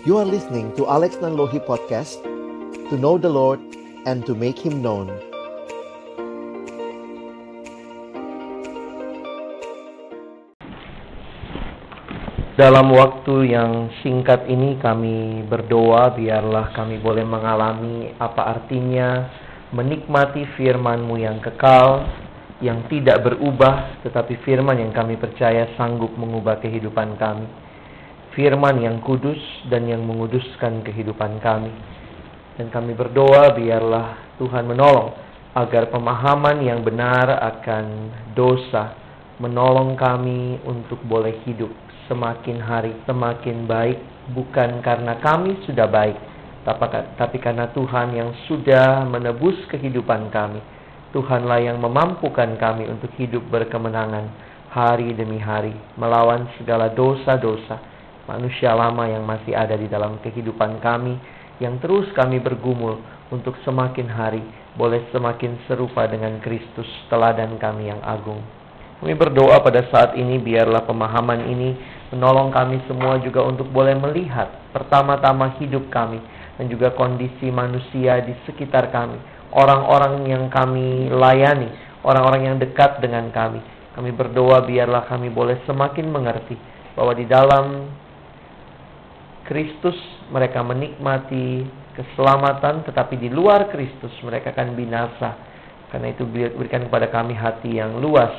You are listening to Alex Nanlohi Podcast To know the Lord and to make Him known Dalam waktu yang singkat ini kami berdoa biarlah kami boleh mengalami apa artinya menikmati firman-Mu yang kekal, yang tidak berubah, tetapi firman yang kami percaya sanggup mengubah kehidupan kami. Firman yang kudus dan yang menguduskan kehidupan kami. Dan kami berdoa biarlah Tuhan menolong agar pemahaman yang benar akan dosa menolong kami untuk boleh hidup semakin hari semakin baik bukan karena kami sudah baik tapi karena Tuhan yang sudah menebus kehidupan kami Tuhanlah yang memampukan kami untuk hidup berkemenangan hari demi hari melawan segala dosa-dosa manusia lama yang masih ada di dalam kehidupan kami yang terus kami bergumul untuk semakin hari boleh semakin serupa dengan Kristus teladan kami yang agung. Kami berdoa pada saat ini biarlah pemahaman ini menolong kami semua juga untuk boleh melihat pertama-tama hidup kami dan juga kondisi manusia di sekitar kami, orang-orang yang kami layani, orang-orang yang dekat dengan kami. Kami berdoa biarlah kami boleh semakin mengerti bahwa di dalam Kristus mereka menikmati keselamatan tetapi di luar Kristus mereka akan binasa. Karena itu berikan kepada kami hati yang luas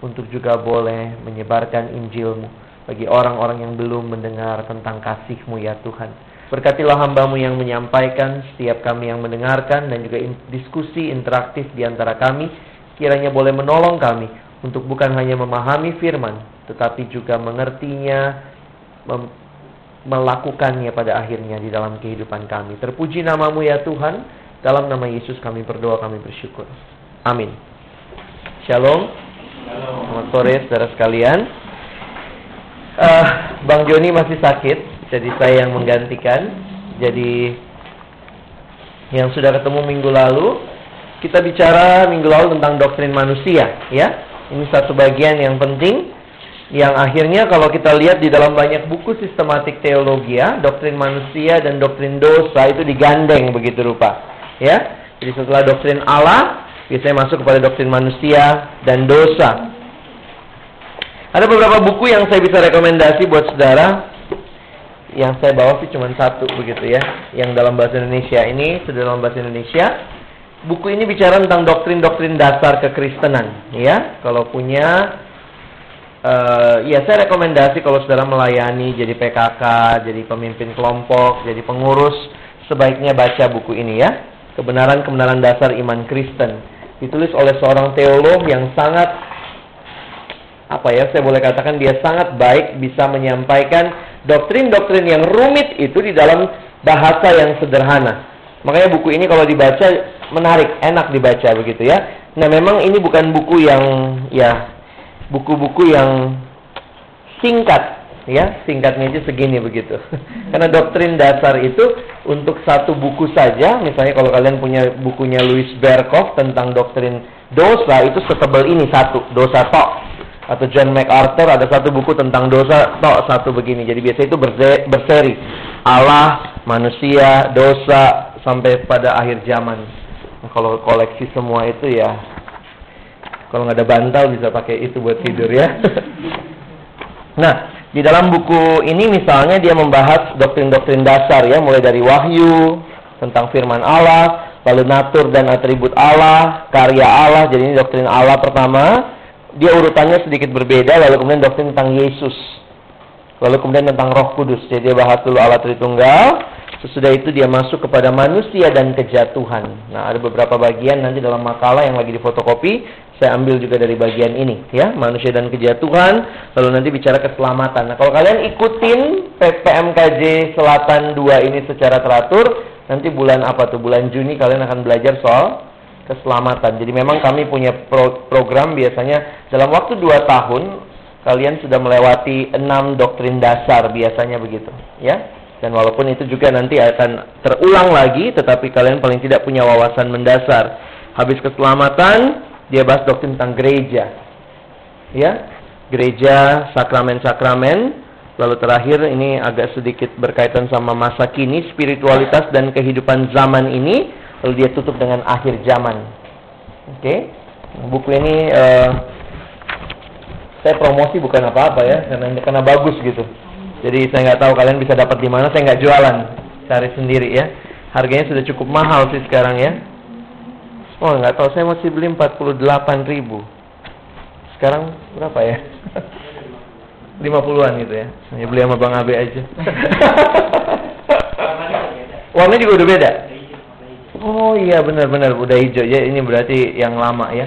untuk juga boleh menyebarkan Injilmu bagi orang-orang yang belum mendengar tentang kasih-Mu ya Tuhan. Berkatilah hambamu yang menyampaikan, setiap kami yang mendengarkan, dan juga diskusi interaktif di antara kami, kiranya boleh menolong kami untuk bukan hanya memahami firman, tetapi juga mengertinya, melakukannya pada akhirnya di dalam kehidupan kami. Terpuji namamu ya Tuhan, dalam nama Yesus kami berdoa, kami bersyukur. Amin. Shalom. Selamat sore saudara sekalian. Uh, Bang Joni masih sakit, jadi saya yang menggantikan. Jadi yang sudah ketemu minggu lalu, kita bicara minggu lalu tentang doktrin manusia, ya. Ini satu bagian yang penting yang akhirnya kalau kita lihat di dalam banyak buku sistematik teologi ya, doktrin manusia dan doktrin dosa itu digandeng begitu rupa, ya. Jadi setelah doktrin Allah, Biasanya masuk kepada doktrin manusia dan dosa. Ada beberapa buku yang saya bisa rekomendasi buat saudara. Yang saya bawa sih cuma satu begitu ya. Yang dalam bahasa Indonesia ini sudah dalam bahasa Indonesia. Buku ini bicara tentang doktrin-doktrin dasar kekristenan, ya. Kalau punya uh, ya saya rekomendasi kalau saudara melayani jadi PKK, jadi pemimpin kelompok, jadi pengurus, sebaiknya baca buku ini ya. Kebenaran-kebenaran dasar iman Kristen ditulis oleh seorang teolog yang sangat apa ya saya boleh katakan dia sangat baik bisa menyampaikan doktrin-doktrin yang rumit itu di dalam bahasa yang sederhana. Makanya buku ini kalau dibaca menarik, enak dibaca begitu ya. Nah, memang ini bukan buku yang ya buku-buku yang singkat ya singkatnya aja segini begitu. Karena doktrin dasar itu untuk satu buku saja misalnya kalau kalian punya bukunya Louis Berkhoff tentang doktrin dosa itu setebal ini satu dosa tok. Atau John MacArthur ada satu buku tentang dosa tok satu begini. Jadi biasa itu berseri. Allah manusia dosa sampai pada akhir zaman. Kalau koleksi semua itu ya kalau nggak ada bantal bisa pakai itu buat tidur ya nah di dalam buku ini misalnya dia membahas doktrin-doktrin dasar ya, mulai dari wahyu, tentang firman Allah, lalu natur dan atribut Allah, karya Allah. Jadi ini doktrin Allah pertama. Dia urutannya sedikit berbeda, lalu kemudian doktrin tentang Yesus. Lalu kemudian tentang Roh Kudus. Jadi dia bahas dulu Allah Tritunggal, Sesudah itu dia masuk kepada manusia dan kejatuhan. Nah, ada beberapa bagian nanti dalam makalah yang lagi difotokopi, saya ambil juga dari bagian ini, ya, manusia dan kejatuhan, lalu nanti bicara keselamatan. Nah, kalau kalian ikutin PPMKJ Selatan 2 ini secara teratur, nanti bulan apa tuh? Bulan Juni kalian akan belajar soal keselamatan. Jadi memang kami punya pro program biasanya dalam waktu 2 tahun kalian sudah melewati enam doktrin dasar biasanya begitu, ya. Dan walaupun itu juga nanti akan terulang lagi, tetapi kalian paling tidak punya wawasan mendasar. Habis keselamatan, dia bahas doktrin tentang gereja. Ya, gereja, sakramen-sakramen. Lalu terakhir ini agak sedikit berkaitan sama masa kini, spiritualitas dan kehidupan zaman ini. Lalu dia tutup dengan akhir zaman. Oke, okay? buku ini uh, saya promosi bukan apa-apa ya, karena karena bagus gitu. Jadi saya nggak tahu kalian bisa dapat di mana. Saya nggak jualan, cari sendiri ya. Harganya sudah cukup mahal sih sekarang ya. Oh nggak tahu, saya masih beli 48 ribu. Sekarang berapa ya? 50-an gitu ya. Hanya beli sama Bang Abe aja. Warnanya juga udah beda. Oh iya benar-benar udah hijau ya. Ini berarti yang lama ya.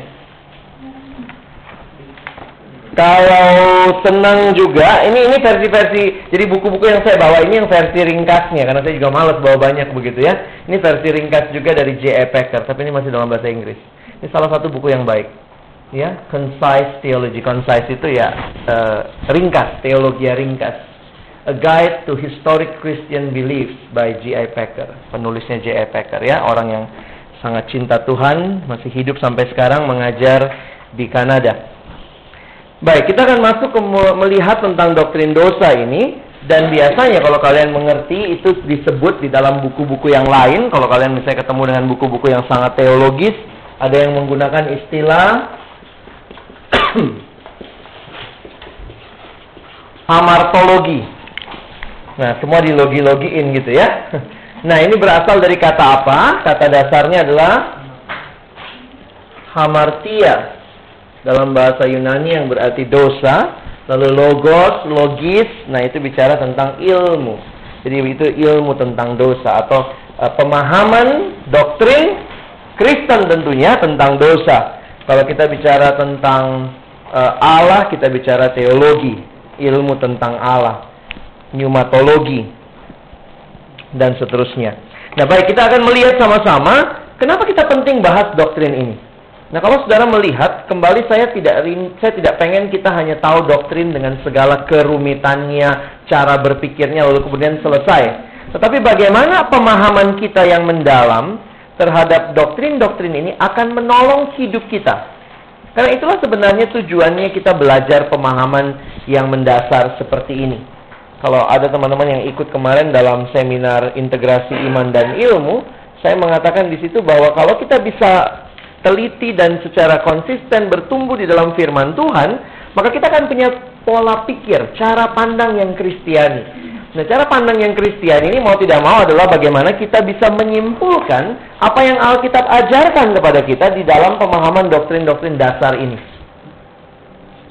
Kalau senang juga, ini ini versi-versi. Jadi buku-buku yang saya bawa ini yang versi ringkasnya karena saya juga malas bawa banyak begitu ya. Ini versi ringkas juga dari J.E. Packer, tapi ini masih dalam bahasa Inggris. Ini salah satu buku yang baik ya concise theology concise itu ya uh, ringkas teologi ringkas A Guide to Historic Christian Beliefs by J.I. Packer penulisnya J.I. Packer ya orang yang sangat cinta Tuhan masih hidup sampai sekarang mengajar di Kanada baik kita akan masuk ke melihat tentang doktrin dosa ini dan biasanya kalau kalian mengerti itu disebut di dalam buku-buku yang lain kalau kalian misalnya ketemu dengan buku-buku yang sangat teologis ada yang menggunakan istilah Hamartologi. Nah, semua di logi-logiin gitu ya. Nah, ini berasal dari kata apa? Kata dasarnya adalah hamartia dalam bahasa Yunani yang berarti dosa, lalu logos, logis, nah itu bicara tentang ilmu. Jadi itu ilmu tentang dosa atau uh, pemahaman doktrin Kristen tentunya tentang dosa. Kalau kita bicara tentang uh, Allah, kita bicara teologi, ilmu tentang Allah, pneumatologi, dan seterusnya. Nah, baik kita akan melihat sama-sama kenapa kita penting bahas doktrin ini. Nah, kalau saudara melihat, kembali saya tidak saya tidak pengen kita hanya tahu doktrin dengan segala kerumitannya, cara berpikirnya, lalu kemudian selesai. Tetapi bagaimana pemahaman kita yang mendalam terhadap doktrin-doktrin ini akan menolong hidup kita. Karena itulah sebenarnya tujuannya kita belajar pemahaman yang mendasar seperti ini. Kalau ada teman-teman yang ikut kemarin dalam seminar integrasi iman dan ilmu, saya mengatakan di situ bahwa kalau kita bisa teliti dan secara konsisten bertumbuh di dalam firman Tuhan, maka kita akan punya pola pikir, cara pandang yang kristiani. Nah, cara pandang yang Kristen ini mau tidak mau adalah bagaimana kita bisa menyimpulkan apa yang Alkitab ajarkan kepada kita di dalam pemahaman doktrin-doktrin dasar ini.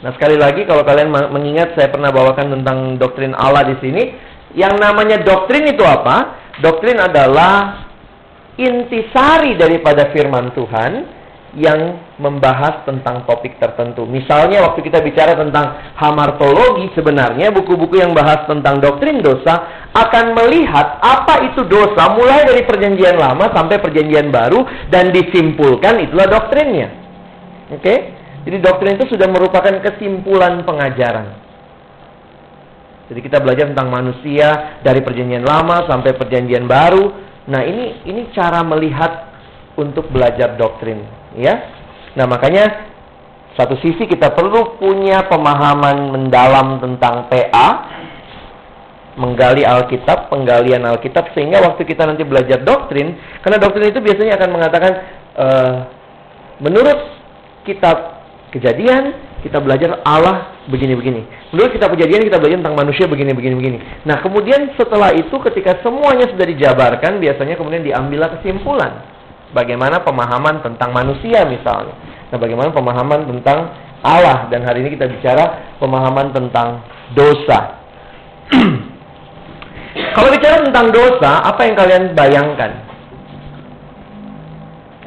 Nah, sekali lagi kalau kalian mengingat saya pernah bawakan tentang doktrin Allah di sini, yang namanya doktrin itu apa? Doktrin adalah intisari daripada firman Tuhan yang membahas tentang topik tertentu. Misalnya waktu kita bicara tentang hamartologi, sebenarnya buku-buku yang bahas tentang doktrin dosa akan melihat apa itu dosa mulai dari perjanjian lama sampai perjanjian baru dan disimpulkan itulah doktrinnya. Oke? Jadi doktrin itu sudah merupakan kesimpulan pengajaran. Jadi kita belajar tentang manusia dari perjanjian lama sampai perjanjian baru. Nah, ini ini cara melihat untuk belajar doktrin ya. Nah, makanya satu sisi kita perlu punya pemahaman mendalam tentang PA, menggali Alkitab, penggalian Alkitab sehingga waktu kita nanti belajar doktrin, karena doktrin itu biasanya akan mengatakan uh, menurut kitab Kejadian kita belajar Allah begini-begini. Menurut kitab Kejadian kita belajar tentang manusia begini-begini-begini. Nah, kemudian setelah itu ketika semuanya sudah dijabarkan, biasanya kemudian diambillah kesimpulan bagaimana pemahaman tentang manusia misalnya. Nah, bagaimana pemahaman tentang Allah dan hari ini kita bicara pemahaman tentang dosa. Kalau bicara tentang dosa, apa yang kalian bayangkan?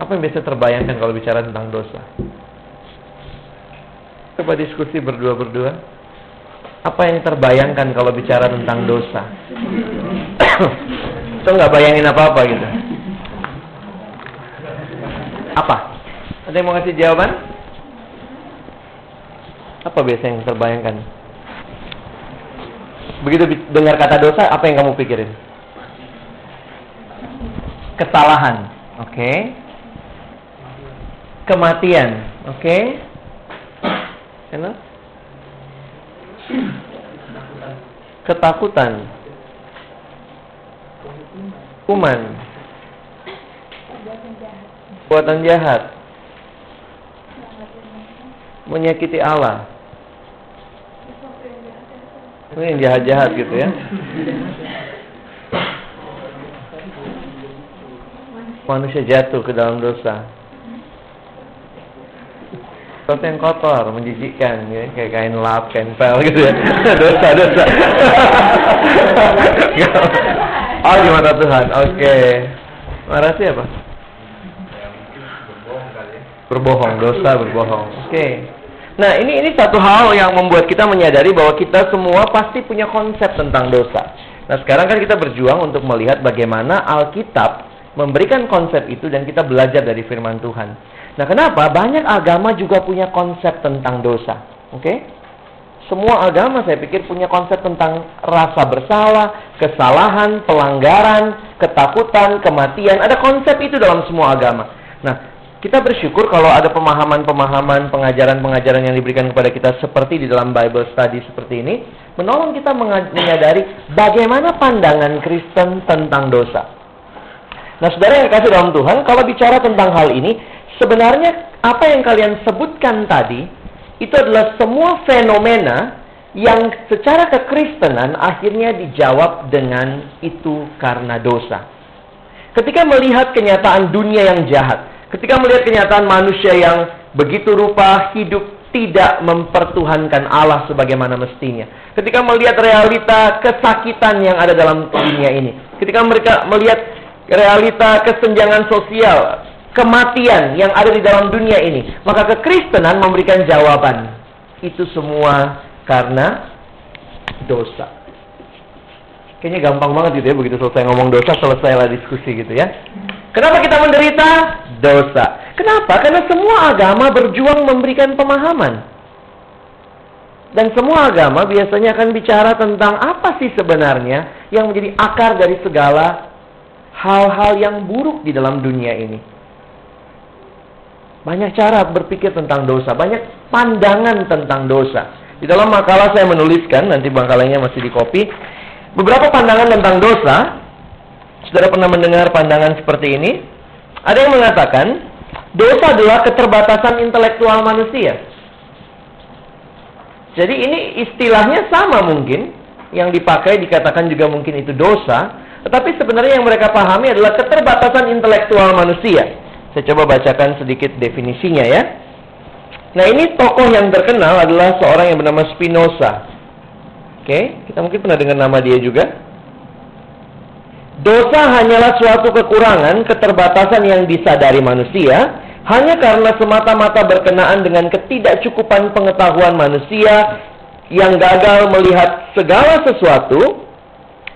Apa yang biasa terbayangkan kalau bicara tentang dosa? Coba diskusi berdua-berdua. Apa yang terbayangkan kalau bicara tentang dosa? Itu nggak bayangin apa-apa gitu. Apa? Ada yang mau ngasih jawaban? Apa biasa yang terbayangkan? Begitu dengar kata dosa, apa yang kamu pikirin? Kesalahan, oke? Okay. Kematian, oke? Okay. Ketakutan. Hukuman. Buatan jahat. Menyakiti Allah. Ini yang jahat-jahat gitu ya. Manusia jatuh ke dalam dosa. Sesuatu yang kotor, menjijikkan, ya. kayak kain lap, kain pel gitu ya. dosa, dosa. oh, gimana Tuhan? Oke. Okay. Marah siapa? Berbohong, dosa berbohong. Oke. Okay. Nah, ini ini satu hal yang membuat kita menyadari bahwa kita semua pasti punya konsep tentang dosa. Nah, sekarang kan kita berjuang untuk melihat bagaimana Alkitab memberikan konsep itu dan kita belajar dari firman Tuhan. Nah, kenapa? Banyak agama juga punya konsep tentang dosa. Oke? Okay? Semua agama saya pikir punya konsep tentang rasa bersalah, kesalahan, pelanggaran, ketakutan, kematian. Ada konsep itu dalam semua agama. Nah, kita bersyukur kalau ada pemahaman-pemahaman, pengajaran-pengajaran yang diberikan kepada kita seperti di dalam Bible study seperti ini, menolong kita menyadari bagaimana pandangan Kristen tentang dosa. Nah, saudara yang kasih dalam Tuhan, kalau bicara tentang hal ini, sebenarnya apa yang kalian sebutkan tadi itu adalah semua fenomena yang secara kekristenan akhirnya dijawab dengan itu karena dosa. Ketika melihat kenyataan dunia yang jahat, ketika melihat kenyataan manusia yang begitu rupa hidup tidak mempertuhankan Allah sebagaimana mestinya. Ketika melihat realita kesakitan yang ada dalam dunia ini. Ketika mereka melihat realita kesenjangan sosial, kematian yang ada di dalam dunia ini. Maka kekristenan memberikan jawaban. Itu semua karena dosa. Kayaknya gampang banget gitu ya begitu selesai ngomong dosa selesailah diskusi gitu ya. Kenapa kita menderita? Dosa. Kenapa? Karena semua agama berjuang memberikan pemahaman. Dan semua agama biasanya akan bicara tentang apa sih sebenarnya yang menjadi akar dari segala hal-hal yang buruk di dalam dunia ini. Banyak cara berpikir tentang dosa, banyak pandangan tentang dosa. Di dalam makalah saya menuliskan, nanti makalahnya masih di copy, beberapa pandangan tentang dosa. Saudara pernah mendengar pandangan seperti ini? Ada yang mengatakan, dosa adalah keterbatasan intelektual manusia. Jadi ini istilahnya sama mungkin, yang dipakai dikatakan juga mungkin itu dosa, tetapi sebenarnya yang mereka pahami adalah keterbatasan intelektual manusia. Saya coba bacakan sedikit definisinya ya. Nah ini tokoh yang terkenal adalah seorang yang bernama Spinoza. Oke, kita mungkin pernah dengar nama dia juga. Dosa hanyalah suatu kekurangan, keterbatasan yang disadari manusia, hanya karena semata-mata berkenaan dengan ketidakcukupan pengetahuan manusia yang gagal melihat segala sesuatu,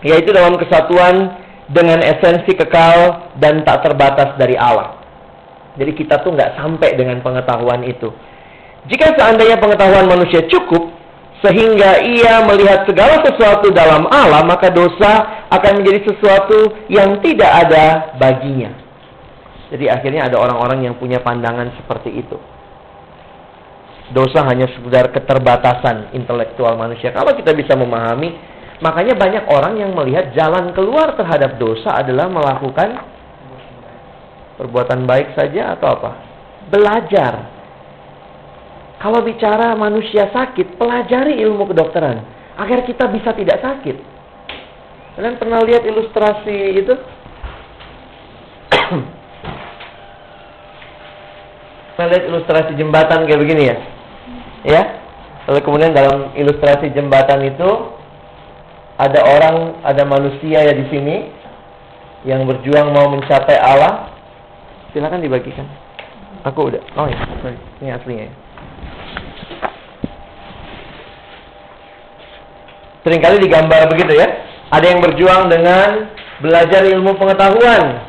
yaitu dalam kesatuan dengan esensi kekal dan tak terbatas dari Allah. Jadi kita tuh nggak sampai dengan pengetahuan itu. Jika seandainya pengetahuan manusia cukup, sehingga ia melihat segala sesuatu dalam Allah, maka dosa akan menjadi sesuatu yang tidak ada baginya. Jadi akhirnya ada orang-orang yang punya pandangan seperti itu. Dosa hanya sekedar keterbatasan intelektual manusia. Kalau kita bisa memahami, makanya banyak orang yang melihat jalan keluar terhadap dosa adalah melakukan Perbuatan baik saja atau apa? Belajar. Kalau bicara manusia sakit, pelajari ilmu kedokteran agar kita bisa tidak sakit. Kalian pernah lihat ilustrasi itu? pernah lihat ilustrasi jembatan kayak begini ya? Ya? Lalu kemudian dalam ilustrasi jembatan itu ada orang, ada manusia ya di sini yang berjuang mau mencapai Allah, Silakan dibagikan. Aku udah. Oh ya, sorry. Ini aslinya ya. Seringkali digambar begitu ya. Ada yang berjuang dengan belajar ilmu pengetahuan.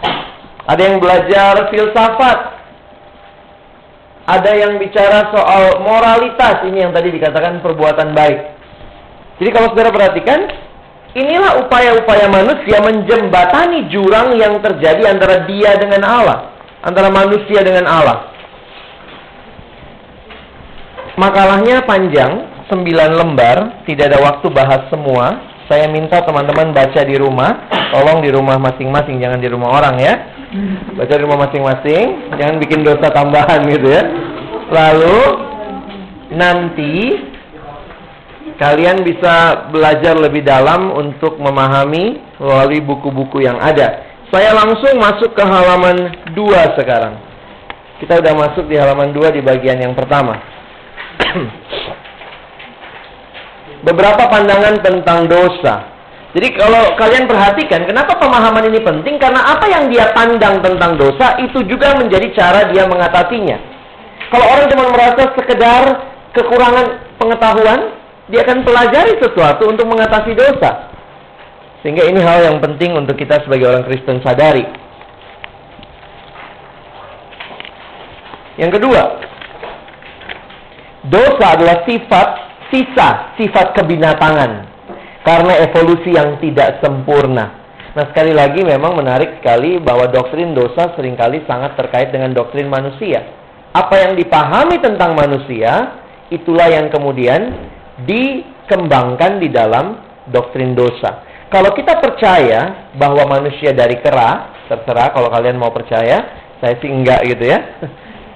Ada yang belajar filsafat. Ada yang bicara soal moralitas. Ini yang tadi dikatakan perbuatan baik. Jadi kalau saudara perhatikan, inilah upaya-upaya manusia menjembatani jurang yang terjadi antara dia dengan Allah antara manusia dengan Allah. Makalahnya panjang, 9 lembar, tidak ada waktu bahas semua. saya minta teman-teman baca di rumah. Tolong di rumah masing-masing, jangan di rumah orang ya. Baca di rumah masing-masing, jangan bikin dosa tambahan gitu ya. Lalu nanti kalian bisa belajar lebih dalam untuk memahami melalui buku-buku yang ada. Saya langsung masuk ke halaman 2 sekarang. Kita udah masuk di halaman 2 di bagian yang pertama. Beberapa pandangan tentang dosa. Jadi kalau kalian perhatikan, kenapa pemahaman ini penting? Karena apa yang dia pandang tentang dosa itu juga menjadi cara dia mengatasinya. Kalau orang cuma merasa sekedar kekurangan pengetahuan, dia akan pelajari sesuatu untuk mengatasi dosa. Sehingga ini hal yang penting untuk kita sebagai orang Kristen sadari. Yang kedua, dosa adalah sifat sisa, sifat kebinatangan. Karena evolusi yang tidak sempurna. Nah sekali lagi memang menarik sekali bahwa doktrin dosa sering kali sangat terkait dengan doktrin manusia. Apa yang dipahami tentang manusia, itulah yang kemudian dikembangkan di dalam doktrin dosa. Kalau kita percaya bahwa manusia dari kera, terserah kalau kalian mau percaya, saya sih enggak gitu ya.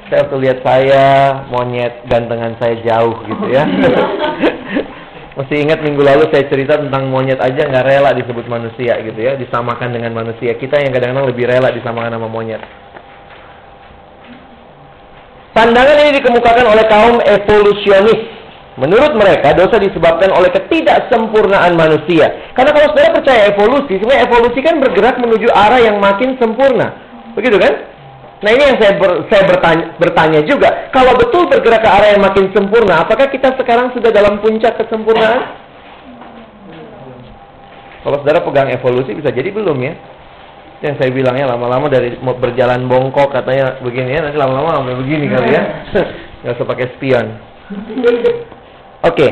Saya waktu lihat saya monyet gantengan saya jauh gitu ya. Masih ingat minggu lalu saya cerita tentang monyet aja nggak rela disebut manusia gitu ya, disamakan dengan manusia. Kita yang kadang-kadang lebih rela disamakan sama monyet. Pandangan ini dikemukakan oleh kaum evolusionis Menurut mereka, dosa disebabkan oleh ketidaksempurnaan manusia. Karena kalau saudara percaya evolusi, sebenarnya evolusi kan bergerak menuju arah yang makin sempurna. Begitu kan? Nah ini yang saya, ber, saya bertanya, bertanya juga. Kalau betul bergerak ke arah yang makin sempurna, apakah kita sekarang sudah dalam puncak kesempurnaan? Kalau saudara pegang evolusi, bisa jadi belum ya? Yang saya bilangnya lama-lama dari berjalan bongkok katanya begini ya, nanti lama-lama begini kali ya. Nggak usah pakai spion. Oke. Okay.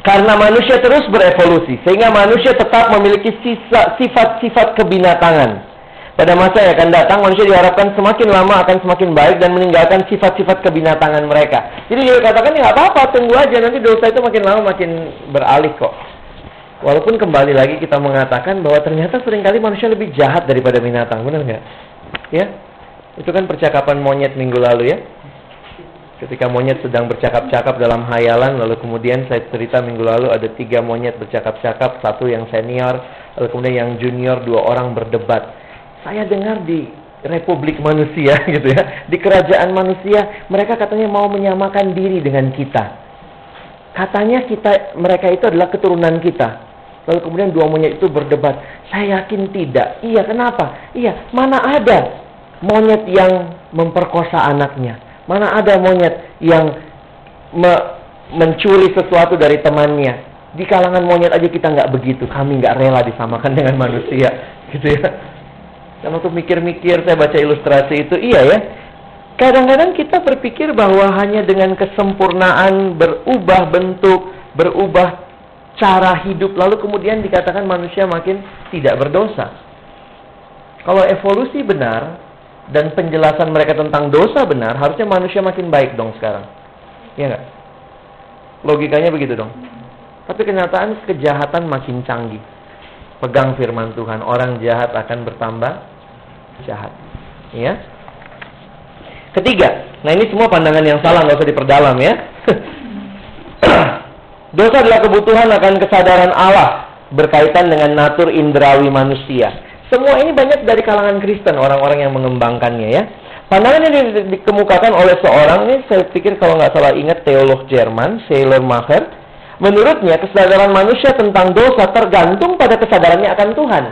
Karena manusia terus berevolusi, sehingga manusia tetap memiliki sifat-sifat kebinatangan. Pada masa yang akan datang, manusia diharapkan semakin lama akan semakin baik dan meninggalkan sifat-sifat kebinatangan mereka. Jadi dia katakan, ya apa-apa, tunggu aja, nanti dosa itu makin lama makin beralih kok. Walaupun kembali lagi kita mengatakan bahwa ternyata sering kali manusia lebih jahat daripada binatang, benar nggak? Ya, itu kan percakapan monyet minggu lalu ya ketika monyet sedang bercakap-cakap dalam hayalan lalu kemudian saya cerita minggu lalu ada tiga monyet bercakap-cakap satu yang senior lalu kemudian yang junior dua orang berdebat saya dengar di republik manusia gitu ya di kerajaan manusia mereka katanya mau menyamakan diri dengan kita katanya kita mereka itu adalah keturunan kita lalu kemudian dua monyet itu berdebat saya yakin tidak iya kenapa iya mana ada monyet yang memperkosa anaknya Mana ada monyet yang me mencuri sesuatu dari temannya. Di kalangan monyet aja kita nggak begitu. Kami nggak rela disamakan dengan manusia, gitu ya. Dan waktu mikir-mikir saya baca ilustrasi itu, iya ya. Kadang-kadang kita berpikir bahwa hanya dengan kesempurnaan berubah bentuk, berubah cara hidup, lalu kemudian dikatakan manusia makin tidak berdosa. Kalau evolusi benar, dan penjelasan mereka tentang dosa benar, harusnya manusia makin baik dong sekarang. Iya nggak? Logikanya begitu dong. Tapi kenyataan kejahatan makin canggih. Pegang firman Tuhan, orang jahat akan bertambah jahat. Ya. Ketiga, nah ini semua pandangan yang salah, nggak usah diperdalam ya. Dosa adalah kebutuhan akan kesadaran Allah berkaitan dengan natur indrawi manusia. Semua ini banyak dari kalangan Kristen, orang-orang yang mengembangkannya ya. Pandangan ini dikemukakan oleh seorang ini, saya pikir kalau nggak salah ingat teolog Jerman, Macher. Menurutnya kesadaran manusia tentang dosa tergantung pada kesadarannya akan Tuhan.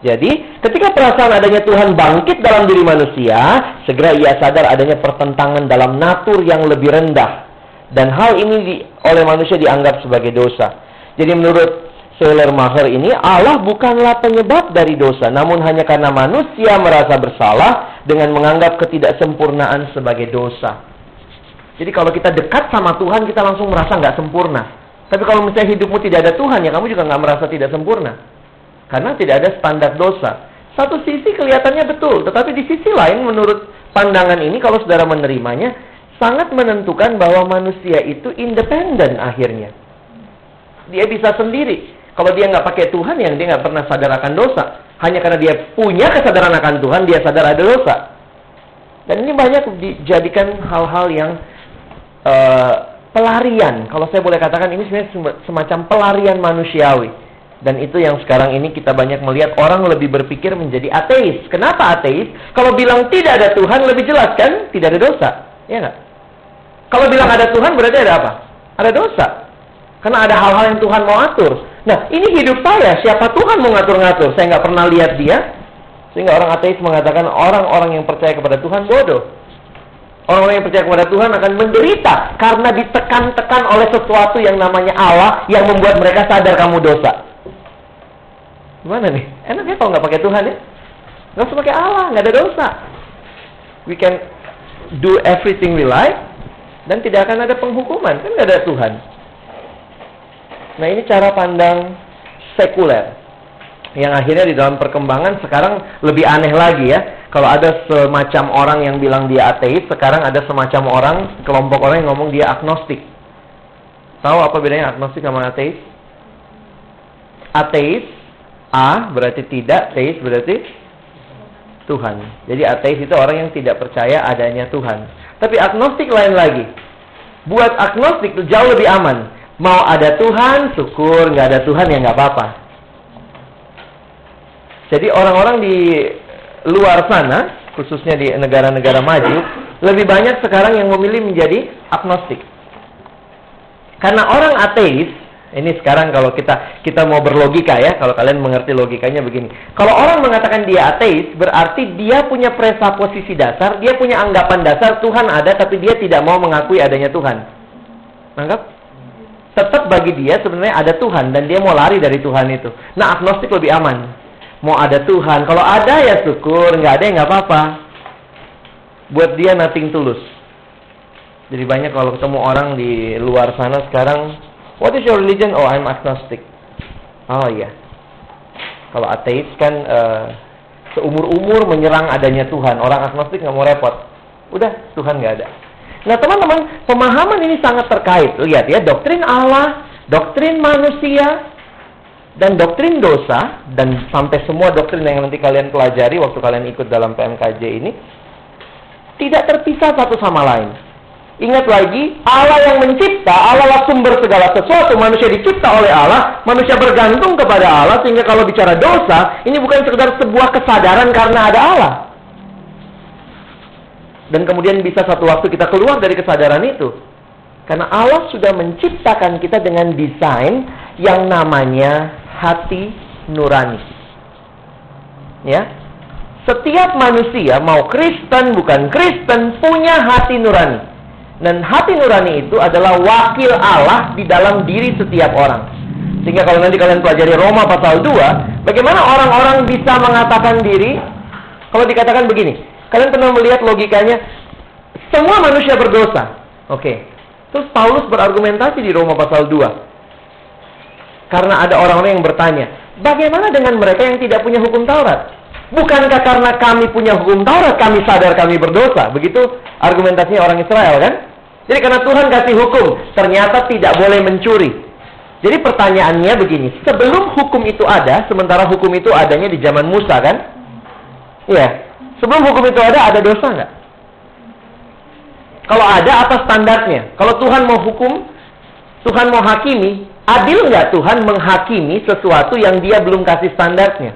Jadi, ketika perasaan adanya Tuhan bangkit dalam diri manusia, segera ia sadar adanya pertentangan dalam natur yang lebih rendah. Dan hal ini di, oleh manusia dianggap sebagai dosa. Jadi menurut Maher ini Allah bukanlah penyebab dari dosa, namun hanya karena manusia merasa bersalah dengan menganggap ketidaksempurnaan sebagai dosa. Jadi kalau kita dekat sama Tuhan, kita langsung merasa nggak sempurna. Tapi kalau misalnya hidupmu tidak ada Tuhan, ya kamu juga nggak merasa tidak sempurna. Karena tidak ada standar dosa. Satu sisi kelihatannya betul, tetapi di sisi lain menurut pandangan ini kalau saudara menerimanya, sangat menentukan bahwa manusia itu independen akhirnya. Dia bisa sendiri. Kalau dia nggak pakai Tuhan, yang dia nggak pernah sadar akan dosa. Hanya karena dia punya kesadaran akan Tuhan, dia sadar ada dosa. Dan ini banyak dijadikan hal-hal yang uh, pelarian. Kalau saya boleh katakan ini sebenarnya semacam pelarian manusiawi. Dan itu yang sekarang ini kita banyak melihat orang lebih berpikir menjadi ateis. Kenapa ateis? Kalau bilang tidak ada Tuhan lebih jelas kan? Tidak ada dosa. Ya nggak? Kalau bilang ada Tuhan berarti ada apa? Ada dosa. Karena ada hal-hal yang Tuhan mau atur. Nah, ini hidup saya. Siapa Tuhan mau ngatur-ngatur? Saya nggak pernah lihat dia. Sehingga orang ateis mengatakan orang-orang yang percaya kepada Tuhan bodoh. Orang-orang yang percaya kepada Tuhan akan menderita karena ditekan-tekan oleh sesuatu yang namanya Allah yang membuat mereka sadar kamu dosa. Gimana nih? Enak ya kalau nggak pakai Tuhan ya? Nggak usah pakai Allah, nggak ada dosa. We can do everything we like dan tidak akan ada penghukuman, kan nggak ada Tuhan. Nah ini cara pandang sekuler yang akhirnya di dalam perkembangan sekarang lebih aneh lagi ya. Kalau ada semacam orang yang bilang dia ateis, sekarang ada semacam orang, kelompok orang yang ngomong dia agnostik. Tahu apa bedanya agnostik sama ateis? Ateis A berarti tidak, teis berarti Tuhan. Jadi ateis itu orang yang tidak percaya adanya Tuhan. Tapi agnostik lain lagi. Buat agnostik itu jauh lebih aman. Mau ada Tuhan, syukur. Nggak ada Tuhan ya nggak apa-apa. Jadi orang-orang di luar sana, khususnya di negara-negara maju, lebih banyak sekarang yang memilih menjadi agnostik. Karena orang ateis ini sekarang kalau kita kita mau berlogika ya, kalau kalian mengerti logikanya begini. Kalau orang mengatakan dia ateis, berarti dia punya presaposisi dasar, dia punya anggapan dasar Tuhan ada tapi dia tidak mau mengakui adanya Tuhan. Anggap? Tetap bagi dia sebenarnya ada Tuhan dan dia mau lari dari Tuhan itu. Nah, agnostik lebih aman. Mau ada Tuhan, kalau ada ya syukur, nggak ada ya nggak apa-apa. Buat dia nothing tulus. Jadi banyak kalau ketemu orang di luar sana sekarang What is your religion? Oh, I'm agnostic. Oh iya. Kalau ateis kan uh, seumur-umur menyerang adanya Tuhan. Orang agnostik nggak mau repot. Udah, Tuhan nggak ada. Nah, teman-teman, pemahaman ini sangat terkait. Lihat ya, doktrin Allah, doktrin manusia, dan doktrin dosa, dan sampai semua doktrin yang nanti kalian pelajari waktu kalian ikut dalam PMKJ ini, tidak terpisah satu sama lain. Ingat lagi, Allah yang mencipta, Allah lah sumber segala sesuatu. Manusia dicipta oleh Allah, manusia bergantung kepada Allah. Sehingga kalau bicara dosa, ini bukan sekedar sebuah kesadaran karena ada Allah. Dan kemudian bisa satu waktu kita keluar dari kesadaran itu. Karena Allah sudah menciptakan kita dengan desain yang namanya hati nurani. Ya, setiap manusia mau Kristen bukan Kristen punya hati nurani. Dan hati nurani itu adalah wakil Allah di dalam diri setiap orang. Sehingga kalau nanti kalian pelajari Roma pasal 2, bagaimana orang-orang bisa mengatakan diri? Kalau dikatakan begini, kalian pernah melihat logikanya, semua manusia berdosa. Oke. Terus Paulus berargumentasi di Roma pasal 2. Karena ada orang-orang yang bertanya, bagaimana dengan mereka yang tidak punya hukum Taurat? Bukankah karena kami punya hukum Taurat, kami sadar kami berdosa? Begitu argumentasinya orang Israel kan? Jadi karena Tuhan kasih hukum, ternyata tidak boleh mencuri. Jadi pertanyaannya begini, sebelum hukum itu ada, sementara hukum itu adanya di zaman Musa kan? Iya. Sebelum hukum itu ada, ada dosa nggak? Kalau ada, apa standarnya? Kalau Tuhan mau hukum, Tuhan mau hakimi, adil nggak Tuhan menghakimi sesuatu yang dia belum kasih standarnya?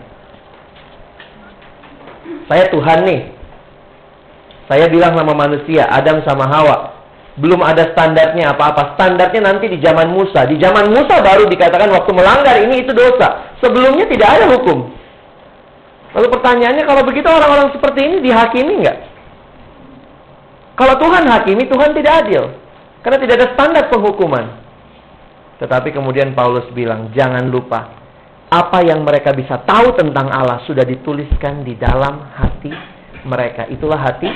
Saya Tuhan nih. Saya bilang sama manusia, Adam sama Hawa, belum ada standarnya apa-apa. Standarnya nanti di zaman Musa. Di zaman Musa baru dikatakan waktu melanggar ini itu dosa. Sebelumnya tidak ada hukum. Lalu pertanyaannya kalau begitu orang-orang seperti ini dihakimi nggak? Kalau Tuhan hakimi, Tuhan tidak adil. Karena tidak ada standar penghukuman. Tetapi kemudian Paulus bilang, jangan lupa. Apa yang mereka bisa tahu tentang Allah sudah dituliskan di dalam hati mereka. Itulah hati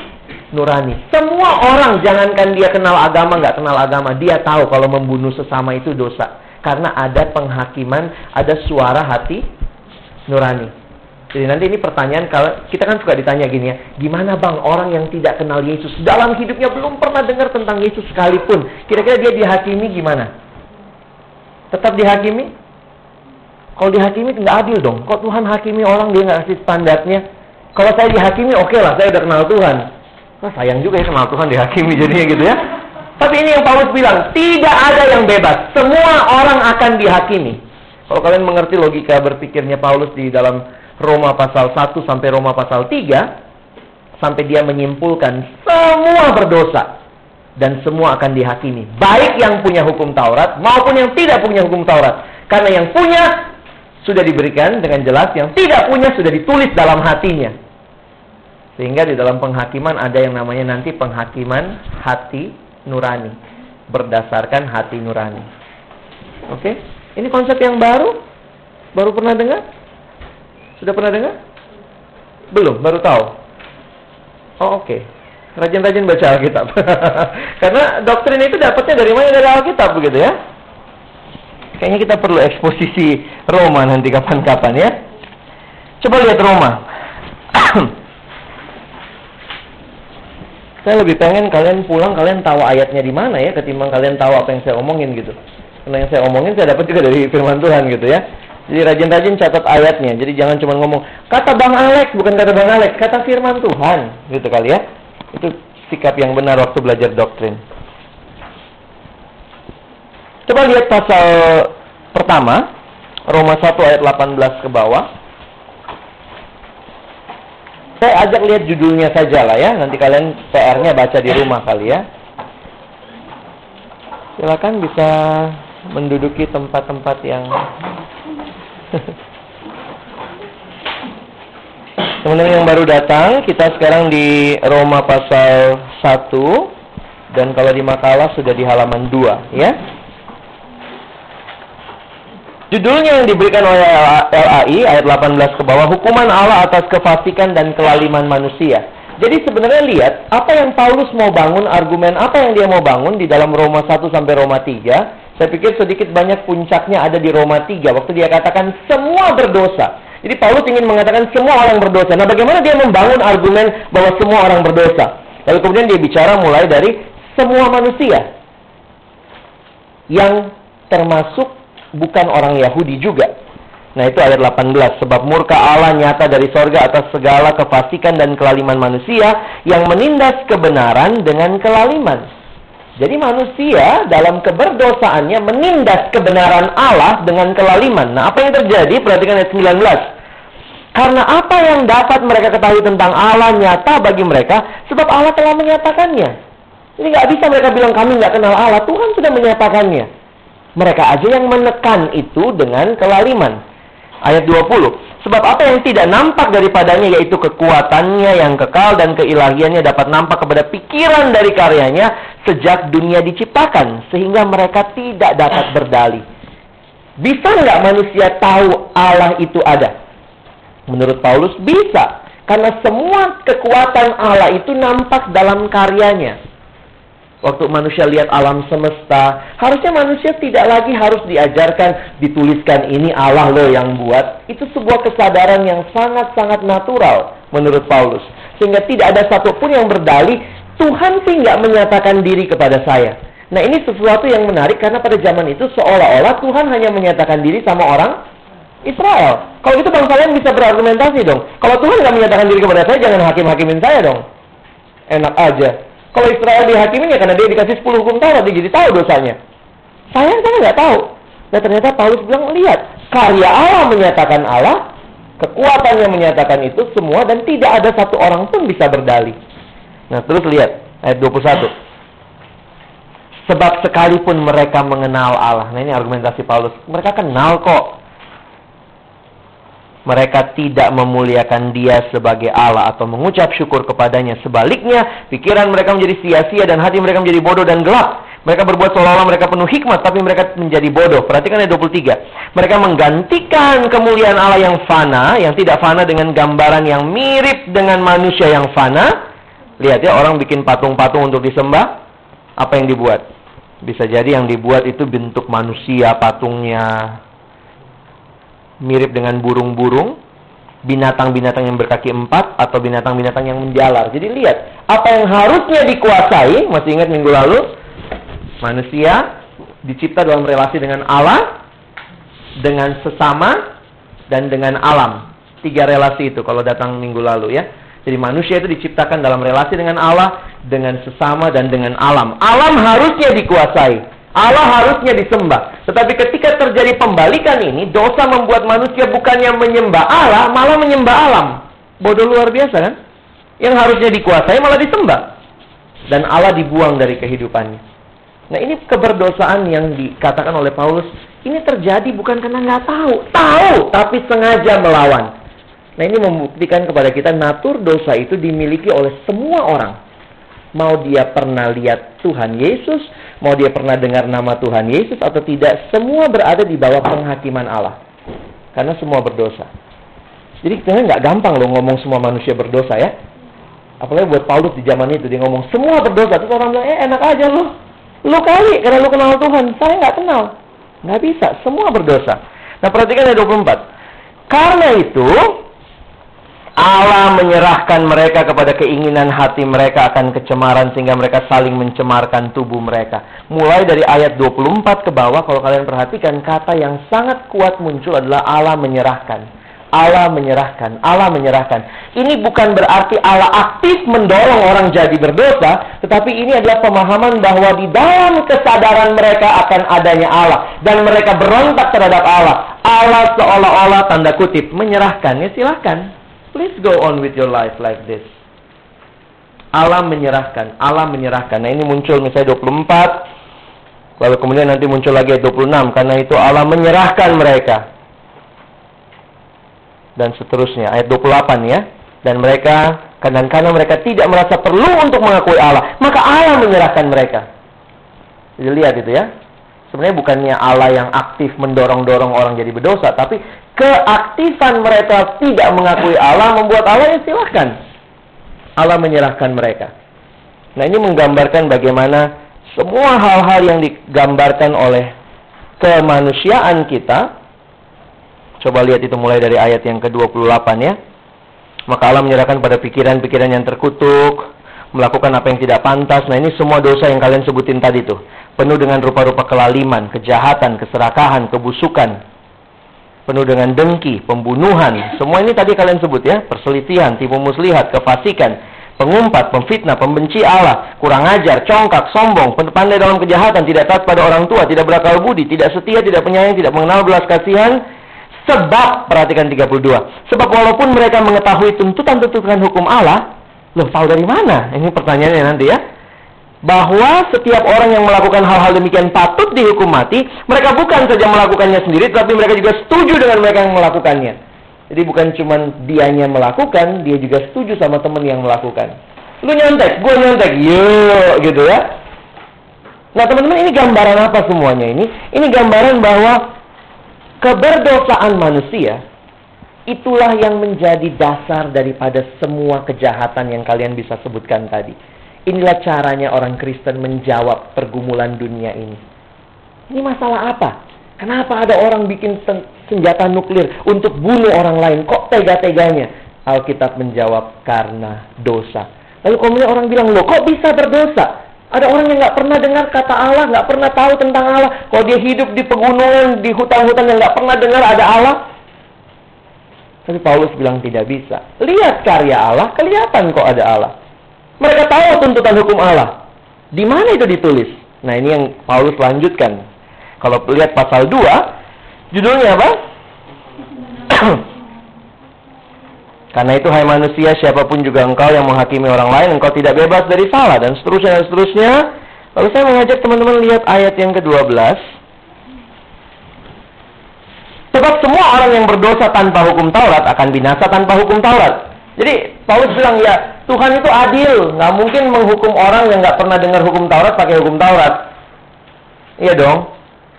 nurani. Semua orang jangankan dia kenal agama nggak kenal agama, dia tahu kalau membunuh sesama itu dosa. Karena ada penghakiman, ada suara hati nurani. Jadi nanti ini pertanyaan kalau kita kan suka ditanya gini ya, gimana bang orang yang tidak kenal Yesus dalam hidupnya belum pernah dengar tentang Yesus sekalipun, kira-kira dia dihakimi gimana? Tetap dihakimi? Kalau dihakimi nggak adil dong. Kok Tuhan hakimi orang dia nggak kasih standarnya? Kalau saya dihakimi oke okay lah, saya udah kenal Tuhan. Nah, sayang juga ya kenal Tuhan dihakimi jadinya gitu ya. Tapi ini yang Paulus bilang, tidak ada yang bebas. Semua orang akan dihakimi. Kalau kalian mengerti logika berpikirnya Paulus di dalam Roma pasal 1 sampai Roma pasal 3, sampai dia menyimpulkan semua berdosa dan semua akan dihakimi. Baik yang punya hukum Taurat maupun yang tidak punya hukum Taurat. Karena yang punya sudah diberikan dengan jelas, yang tidak punya sudah ditulis dalam hatinya. Sehingga di dalam penghakiman ada yang namanya nanti penghakiman hati nurani. Berdasarkan hati nurani. Oke? Ini konsep yang baru? Baru pernah dengar? Sudah pernah dengar? Belum, baru tahu. Oh, oke. Okay. Rajin-rajin baca Alkitab. Karena doktrin itu dapatnya dari mana? Dari Alkitab begitu ya. Kayaknya kita perlu eksposisi Roma nanti kapan-kapan ya. Coba lihat Roma. saya lebih pengen kalian pulang kalian tahu ayatnya di mana ya ketimbang kalian tahu apa yang saya omongin gitu. Karena yang saya omongin saya dapat juga dari firman Tuhan gitu ya. Jadi rajin-rajin catat ayatnya. Jadi jangan cuma ngomong kata Bang Alex bukan kata Bang Alex, kata firman Tuhan gitu kali ya. Itu sikap yang benar waktu belajar doktrin. Coba lihat pasal pertama, Roma 1 ayat 18 ke bawah. Saya ajak lihat judulnya saja lah ya, nanti kalian PR-nya baca di rumah kali ya. Silakan bisa menduduki tempat-tempat yang Teman-teman yang baru datang, kita sekarang di Roma pasal 1 dan kalau di makalah sudah di halaman 2 ya. Judulnya yang diberikan oleh LAI ayat 18 ke bawah hukuman Allah atas kefasikan dan kelaliman manusia. Jadi sebenarnya lihat apa yang Paulus mau bangun, argumen apa yang dia mau bangun di dalam Roma 1 sampai Roma 3. Saya pikir sedikit banyak puncaknya ada di Roma 3 waktu dia katakan semua berdosa. Jadi Paulus ingin mengatakan semua orang berdosa. Nah, bagaimana dia membangun argumen bahwa semua orang berdosa? Lalu kemudian dia bicara mulai dari semua manusia yang termasuk bukan orang Yahudi juga. Nah itu ayat 18. Sebab murka Allah nyata dari sorga atas segala kefasikan dan kelaliman manusia yang menindas kebenaran dengan kelaliman. Jadi manusia dalam keberdosaannya menindas kebenaran Allah dengan kelaliman. Nah apa yang terjadi? Perhatikan ayat 19. Karena apa yang dapat mereka ketahui tentang Allah nyata bagi mereka, sebab Allah telah menyatakannya. Ini nggak bisa mereka bilang kami nggak kenal Allah. Tuhan sudah menyatakannya. Mereka aja yang menekan itu dengan kelaliman. Ayat 20. Sebab apa yang tidak nampak daripadanya yaitu kekuatannya yang kekal dan keilahiannya dapat nampak kepada pikiran dari karyanya sejak dunia diciptakan. Sehingga mereka tidak dapat berdalih. Bisa nggak manusia tahu Allah itu ada? Menurut Paulus bisa. Karena semua kekuatan Allah itu nampak dalam karyanya. Waktu manusia lihat alam semesta, harusnya manusia tidak lagi harus diajarkan, dituliskan ini Allah loh yang buat. Itu sebuah kesadaran yang sangat-sangat natural menurut Paulus. Sehingga tidak ada satupun yang berdalih, Tuhan sih nggak menyatakan diri kepada saya. Nah ini sesuatu yang menarik karena pada zaman itu seolah-olah Tuhan hanya menyatakan diri sama orang Israel. Kalau itu bangsa lain bisa berargumentasi dong. Kalau Tuhan nggak menyatakan diri kepada saya, jangan hakim-hakimin saya dong. Enak aja. Kalau Israel dihakiminya karena dia dikasih 10 hukum Taurat, jadi tahu dosanya. Sayang saya nggak tahu. Dan ternyata Paulus bilang, lihat, karya Allah menyatakan Allah, kekuatannya menyatakan itu semua, dan tidak ada satu orang pun bisa berdalih. Nah, terus lihat, ayat 21. Sebab sekalipun mereka mengenal Allah. Nah, ini argumentasi Paulus. Mereka kenal kok mereka tidak memuliakan dia sebagai Allah atau mengucap syukur kepadanya. Sebaliknya, pikiran mereka menjadi sia-sia dan hati mereka menjadi bodoh dan gelap. Mereka berbuat seolah-olah mereka penuh hikmat, tapi mereka menjadi bodoh. Perhatikan ayat 23. Mereka menggantikan kemuliaan Allah yang fana, yang tidak fana dengan gambaran yang mirip dengan manusia yang fana. Lihat ya, orang bikin patung-patung untuk disembah. Apa yang dibuat? Bisa jadi yang dibuat itu bentuk manusia patungnya, mirip dengan burung-burung, binatang-binatang yang berkaki empat, atau binatang-binatang yang menjalar. Jadi lihat, apa yang harusnya dikuasai, masih ingat minggu lalu, manusia dicipta dalam relasi dengan Allah, dengan sesama dan dengan alam. Tiga relasi itu kalau datang minggu lalu ya. Jadi manusia itu diciptakan dalam relasi dengan Allah, dengan sesama dan dengan alam. Alam harusnya dikuasai. Allah harusnya disembah. Tetapi ketika terjadi pembalikan ini, dosa membuat manusia bukannya menyembah Allah, malah menyembah alam. Bodoh luar biasa kan? Yang harusnya dikuasai malah disembah. Dan Allah dibuang dari kehidupannya. Nah ini keberdosaan yang dikatakan oleh Paulus, ini terjadi bukan karena nggak tahu. Tahu, tapi sengaja melawan. Nah ini membuktikan kepada kita natur dosa itu dimiliki oleh semua orang. Mau dia pernah lihat Tuhan Yesus, mau dia pernah dengar nama Tuhan Yesus atau tidak, semua berada di bawah penghakiman Allah. Karena semua berdosa. Jadi kita nggak gampang loh ngomong semua manusia berdosa ya. Apalagi buat Paulus di zaman itu dia ngomong semua berdosa. Terus orang bilang, eh enak aja lo. Lo kali karena lo kenal Tuhan. Saya nggak kenal. Nggak bisa. Semua berdosa. Nah perhatikan ayat 24. Karena itu Allah menyerahkan mereka kepada keinginan hati mereka akan kecemaran sehingga mereka saling mencemarkan tubuh mereka. Mulai dari ayat 24 ke bawah kalau kalian perhatikan kata yang sangat kuat muncul adalah Allah menyerahkan. Allah menyerahkan, Allah menyerahkan. Ini bukan berarti Allah aktif mendorong orang jadi berdosa, tetapi ini adalah pemahaman bahwa di dalam kesadaran mereka akan adanya Allah dan mereka berontak terhadap Allah. Allah seolah-olah tanda kutip menyerahkan. Ya silahkan, Please go on with your life like this. Allah menyerahkan, Allah menyerahkan. Nah ini muncul misalnya 24, lalu kemudian nanti muncul lagi ayat 26. Karena itu Allah menyerahkan mereka. Dan seterusnya, ayat 28 ya. Dan mereka, dan karena mereka tidak merasa perlu untuk mengakui Allah, maka Allah menyerahkan mereka. Jadi lihat itu ya. Sebenarnya bukannya Allah yang aktif mendorong-dorong orang jadi berdosa, tapi keaktifan mereka tidak mengakui Allah membuat Allah ya silahkan. Allah menyerahkan mereka. Nah ini menggambarkan bagaimana semua hal-hal yang digambarkan oleh kemanusiaan kita. Coba lihat itu mulai dari ayat yang ke-28 ya. Maka Allah menyerahkan pada pikiran-pikiran yang terkutuk, melakukan apa yang tidak pantas. Nah ini semua dosa yang kalian sebutin tadi tuh. Penuh dengan rupa-rupa kelaliman, kejahatan, keserakahan, kebusukan, penuh dengan dengki, pembunuhan. Semua ini tadi kalian sebut ya, perselisihan, tipu muslihat, kefasikan, pengumpat, pemfitnah, pembenci Allah, kurang ajar, congkak, sombong, pandai dalam kejahatan, tidak taat pada orang tua, tidak berakal budi, tidak setia, tidak penyayang, tidak mengenal belas kasihan. Sebab, perhatikan 32. Sebab walaupun mereka mengetahui tuntutan-tuntutan hukum Allah, loh tahu dari mana? Ini pertanyaannya nanti ya bahwa setiap orang yang melakukan hal-hal demikian patut dihukum mati, mereka bukan saja melakukannya sendiri, tapi mereka juga setuju dengan mereka yang melakukannya. Jadi bukan cuma dianya melakukan, dia juga setuju sama teman yang melakukan. Lu nyontek, gue nyontek, yuk gitu ya. Nah teman-teman ini gambaran apa semuanya ini? Ini gambaran bahwa keberdosaan manusia itulah yang menjadi dasar daripada semua kejahatan yang kalian bisa sebutkan tadi. Inilah caranya orang Kristen menjawab pergumulan dunia ini. Ini masalah apa? Kenapa ada orang bikin senjata nuklir untuk bunuh orang lain? Kok tega-teganya? Alkitab menjawab karena dosa. Lalu kemudian orang bilang, loh kok bisa berdosa? Ada orang yang nggak pernah dengar kata Allah, nggak pernah tahu tentang Allah. Kalau dia hidup di pegunungan, di hutan-hutan yang nggak pernah dengar ada Allah. Tapi Paulus bilang tidak bisa. Lihat karya Allah, kelihatan kok ada Allah. Mereka tahu tuntutan hukum Allah. Di mana itu ditulis? Nah, ini yang Paulus lanjutkan. Kalau lihat pasal 2, judulnya apa? Karena itu hai manusia siapa pun juga engkau yang menghakimi orang lain engkau tidak bebas dari salah dan seterusnya dan seterusnya. Lalu saya mengajak teman-teman lihat ayat yang ke-12. Sebab semua orang yang berdosa tanpa hukum Taurat akan binasa tanpa hukum Taurat. Jadi Paulus bilang ya Tuhan itu adil, nggak mungkin menghukum orang yang nggak pernah dengar hukum Taurat pakai hukum Taurat. Iya dong.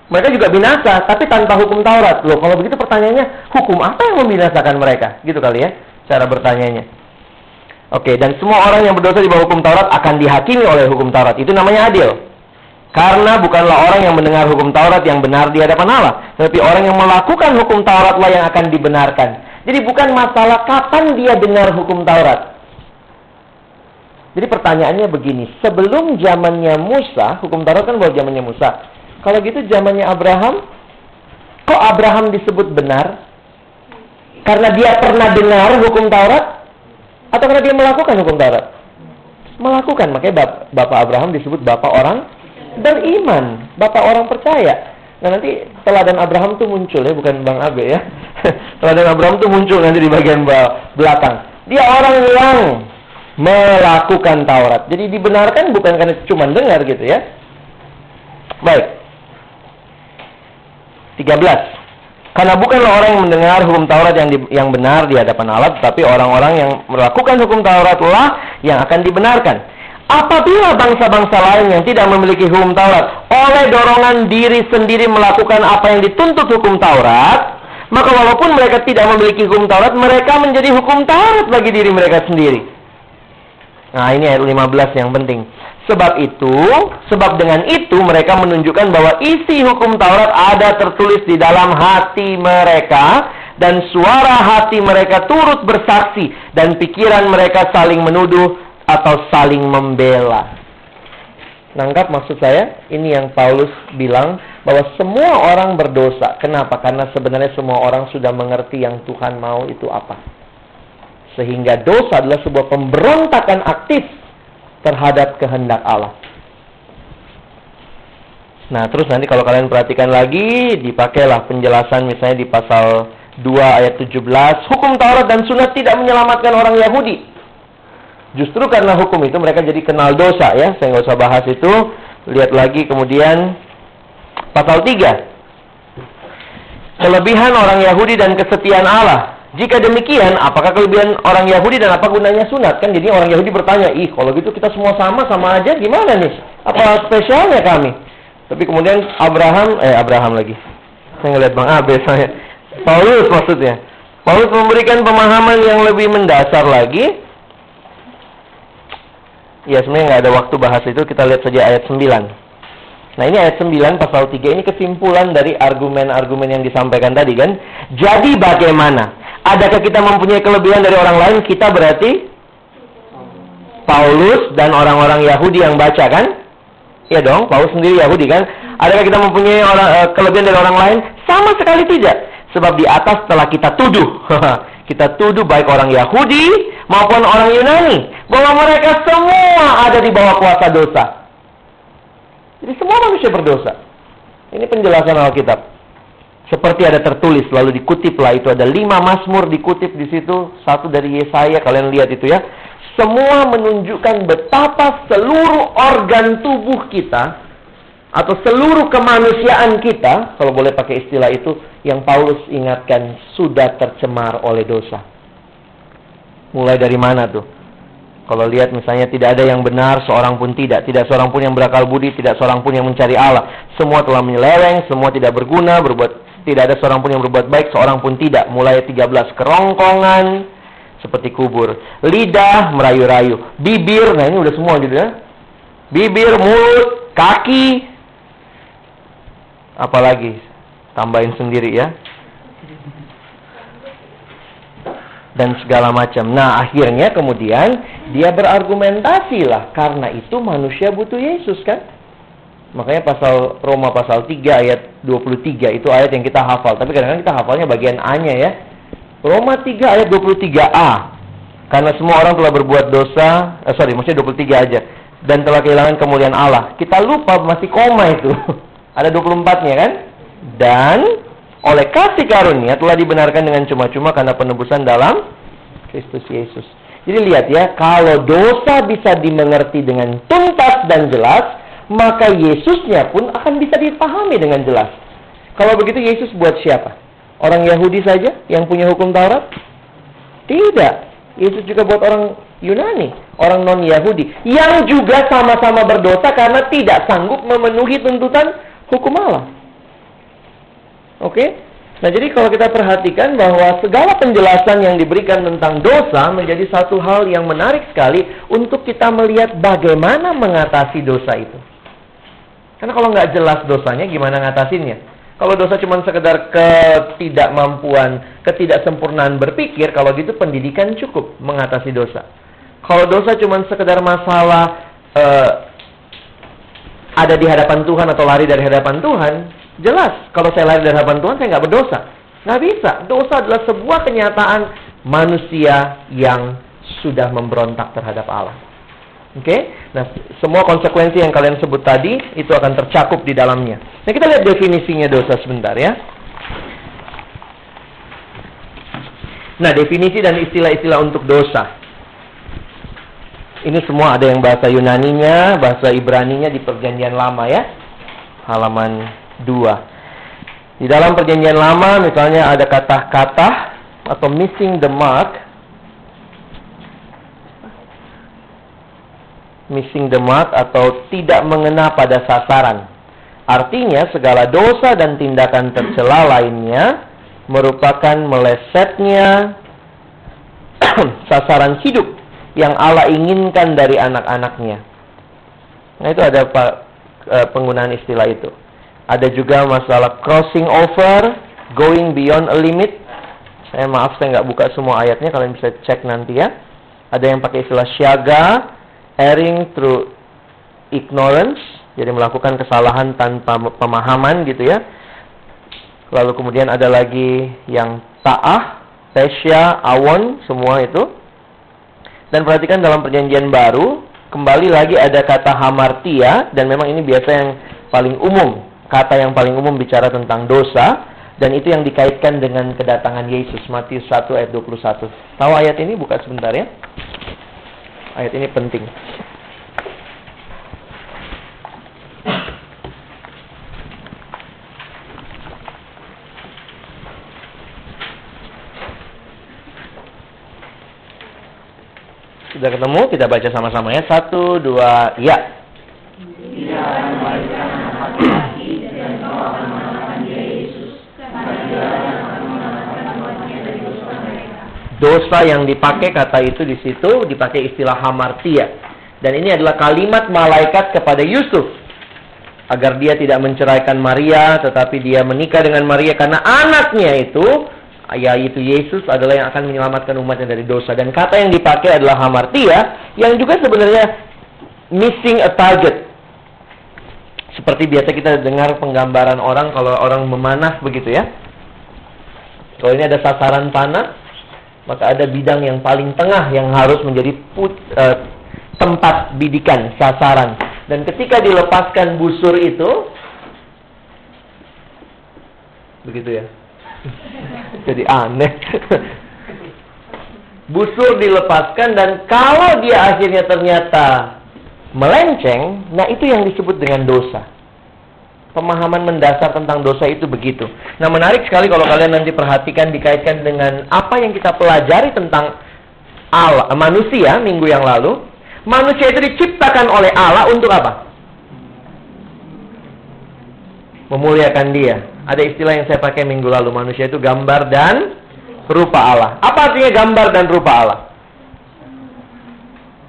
Mereka juga binasa, tapi tanpa hukum Taurat. Loh, kalau begitu pertanyaannya, hukum apa yang membinasakan mereka? Gitu kali ya, cara bertanyanya. Oke, dan semua orang yang berdosa di bawah hukum Taurat akan dihakimi oleh hukum Taurat. Itu namanya adil. Karena bukanlah orang yang mendengar hukum Taurat yang benar di hadapan Allah, tetapi orang yang melakukan hukum Tauratlah yang akan dibenarkan. Jadi bukan masalah kapan dia dengar hukum Taurat. Jadi pertanyaannya begini, sebelum zamannya Musa, hukum Taurat kan baru zamannya Musa. Kalau gitu zamannya Abraham, Kok Abraham disebut benar? Karena dia pernah dengar hukum Taurat? Atau karena dia melakukan hukum Taurat? Melakukan, makanya Bapak Abraham disebut Bapak orang beriman, Bapak orang percaya. Nah nanti teladan Abraham tuh muncul ya, bukan Bang Abe ya. teladan Abraham tuh muncul nanti di bagian belakang. Dia orang yang melakukan Taurat. Jadi dibenarkan bukan karena cuma dengar gitu ya. Baik. 13. Karena bukanlah orang yang mendengar hukum Taurat yang di, yang benar di hadapan Allah, tetapi orang-orang yang melakukan hukum Tauratlah yang akan dibenarkan. Apabila bangsa-bangsa lain yang tidak memiliki hukum Taurat oleh dorongan diri sendiri melakukan apa yang dituntut hukum Taurat, maka walaupun mereka tidak memiliki hukum Taurat, mereka menjadi hukum Taurat bagi diri mereka sendiri. Nah, ini ayat 15 yang penting. Sebab itu, sebab dengan itu mereka menunjukkan bahwa isi hukum Taurat ada tertulis di dalam hati mereka dan suara hati mereka turut bersaksi dan pikiran mereka saling menuduh atau saling membela. Nangkap maksud saya? Ini yang Paulus bilang bahwa semua orang berdosa. Kenapa? Karena sebenarnya semua orang sudah mengerti yang Tuhan mau itu apa. Sehingga dosa adalah sebuah pemberontakan aktif terhadap kehendak Allah. Nah, terus nanti kalau kalian perhatikan lagi, dipakailah penjelasan misalnya di pasal 2 ayat 17, hukum Taurat dan sunat tidak menyelamatkan orang Yahudi. Justru karena hukum itu mereka jadi kenal dosa ya. Saya nggak usah bahas itu. Lihat lagi kemudian pasal 3. Kelebihan orang Yahudi dan kesetiaan Allah. Jika demikian, apakah kelebihan orang Yahudi dan apa gunanya sunat? Kan jadi orang Yahudi bertanya, ih kalau gitu kita semua sama, sama aja gimana nih? Apa spesialnya kami? Tapi kemudian Abraham, eh Abraham lagi. Saya ngeliat Bang Abe saya. Paulus maksudnya. Paulus memberikan pemahaman yang lebih mendasar lagi Ya sebenarnya nggak ada waktu bahas itu, kita lihat saja ayat 9. Nah ini ayat 9 pasal 3 ini kesimpulan dari argumen-argumen yang disampaikan tadi kan. Jadi bagaimana? Adakah kita mempunyai kelebihan dari orang lain? Kita berarti Paulus dan orang-orang Yahudi yang baca kan? Iya dong, Paulus sendiri Yahudi kan? Adakah kita mempunyai orang, uh, kelebihan dari orang lain? Sama sekali tidak. Sebab di atas telah kita tuduh. kita tuduh baik orang Yahudi maupun orang Yunani bahwa mereka semua ada di bawah kuasa dosa. Jadi semua manusia berdosa. Ini penjelasan Alkitab. Seperti ada tertulis lalu dikutip lah itu ada lima Mazmur dikutip di situ satu dari Yesaya kalian lihat itu ya semua menunjukkan betapa seluruh organ tubuh kita atau seluruh kemanusiaan kita kalau boleh pakai istilah itu yang Paulus ingatkan sudah tercemar oleh dosa. Mulai dari mana tuh? Kalau lihat misalnya tidak ada yang benar, seorang pun tidak. Tidak seorang pun yang berakal budi, tidak seorang pun yang mencari Allah. Semua telah menyeleweng, semua tidak berguna, berbuat tidak ada seorang pun yang berbuat baik, seorang pun tidak. Mulai 13 kerongkongan seperti kubur. Lidah merayu-rayu, bibir, nah ini udah semua gitu ya. Bibir, mulut, kaki, apalagi tambahin sendiri ya dan segala macam. Nah, akhirnya kemudian dia berargumentasi lah karena itu manusia butuh Yesus kan? Makanya pasal Roma pasal 3 ayat 23 itu ayat yang kita hafal. Tapi kadang-kadang kita hafalnya bagian A-nya ya. Roma 3 ayat 23a. Karena semua orang telah berbuat dosa, eh, sorry, maksudnya 23 aja. Dan telah kehilangan kemuliaan Allah. Kita lupa masih koma itu. Ada 24-nya kan? Dan oleh kasih karunia telah dibenarkan dengan cuma-cuma karena penebusan dalam Kristus Yesus. Jadi lihat ya, kalau dosa bisa dimengerti dengan tuntas dan jelas, maka Yesusnya pun akan bisa dipahami dengan jelas. Kalau begitu Yesus buat siapa? Orang Yahudi saja yang punya hukum Taurat? Tidak. Yesus juga buat orang Yunani, orang non-Yahudi yang juga sama-sama berdosa karena tidak sanggup memenuhi tuntutan hukum Allah. Oke? Nah, jadi kalau kita perhatikan bahwa segala penjelasan yang diberikan tentang dosa menjadi satu hal yang menarik sekali untuk kita melihat bagaimana mengatasi dosa itu. Karena kalau nggak jelas dosanya, gimana ngatasinnya? Kalau dosa cuma sekedar ketidakmampuan, ketidaksempurnaan berpikir, kalau gitu pendidikan cukup mengatasi dosa. Kalau dosa cuma sekedar masalah uh, ada di hadapan Tuhan atau lari dari hadapan Tuhan, Jelas, kalau saya lahir dari hadapan Tuhan, saya nggak berdosa. Nggak bisa. Dosa adalah sebuah kenyataan manusia yang sudah memberontak terhadap Allah. Oke, okay? nah semua konsekuensi yang kalian sebut tadi itu akan tercakup di dalamnya. Nah kita lihat definisinya dosa sebentar ya. Nah definisi dan istilah-istilah untuk dosa. Ini semua ada yang bahasa Yunaninya, bahasa Ibraninya di Perjanjian Lama ya. Halaman 2. Di dalam Perjanjian Lama misalnya ada kata-kata atau missing the mark missing the mark atau tidak mengena pada sasaran. Artinya segala dosa dan tindakan tercela lainnya merupakan melesetnya sasaran hidup yang Allah inginkan dari anak-anaknya. Nah itu ada e, penggunaan istilah itu. Ada juga masalah crossing over, going beyond a limit. Saya maaf saya nggak buka semua ayatnya, kalian bisa cek nanti ya. Ada yang pakai istilah syaga, erring through ignorance, jadi melakukan kesalahan tanpa pemahaman gitu ya. Lalu kemudian ada lagi yang ta'ah, tesya, awon, semua itu. Dan perhatikan dalam perjanjian baru, kembali lagi ada kata hamartia, dan memang ini biasa yang paling umum. Kata yang paling umum bicara tentang dosa, dan itu yang dikaitkan dengan kedatangan Yesus, Matius 1 ayat 21. Tahu ayat ini? Buka sebentar ya. Ayat ini penting. Sudah ketemu? Kita baca sama-sama ya. Satu, dua, ya. Dosa yang dipakai kata itu di situ dipakai istilah hamartia. Dan ini adalah kalimat malaikat kepada Yusuf agar dia tidak menceraikan Maria tetapi dia menikah dengan Maria karena anaknya itu yaitu Yesus adalah yang akan menyelamatkan umatnya dari dosa. Dan kata yang dipakai adalah hamartia, yang juga sebenarnya missing a target. Seperti biasa kita dengar penggambaran orang kalau orang memanah begitu ya. Kalau ini ada sasaran tanah, maka ada bidang yang paling tengah yang harus menjadi put, uh, tempat bidikan, sasaran. Dan ketika dilepaskan busur itu, begitu ya, jadi aneh. Busur dilepaskan dan kalau dia akhirnya ternyata melenceng, nah itu yang disebut dengan dosa. Pemahaman mendasar tentang dosa itu begitu. Nah menarik sekali kalau kalian nanti perhatikan dikaitkan dengan apa yang kita pelajari tentang Allah, manusia minggu yang lalu. Manusia itu diciptakan oleh Allah untuk apa? Memuliakan dia. Ada istilah yang saya pakai minggu lalu, manusia itu gambar dan rupa Allah. Apa artinya gambar dan rupa Allah?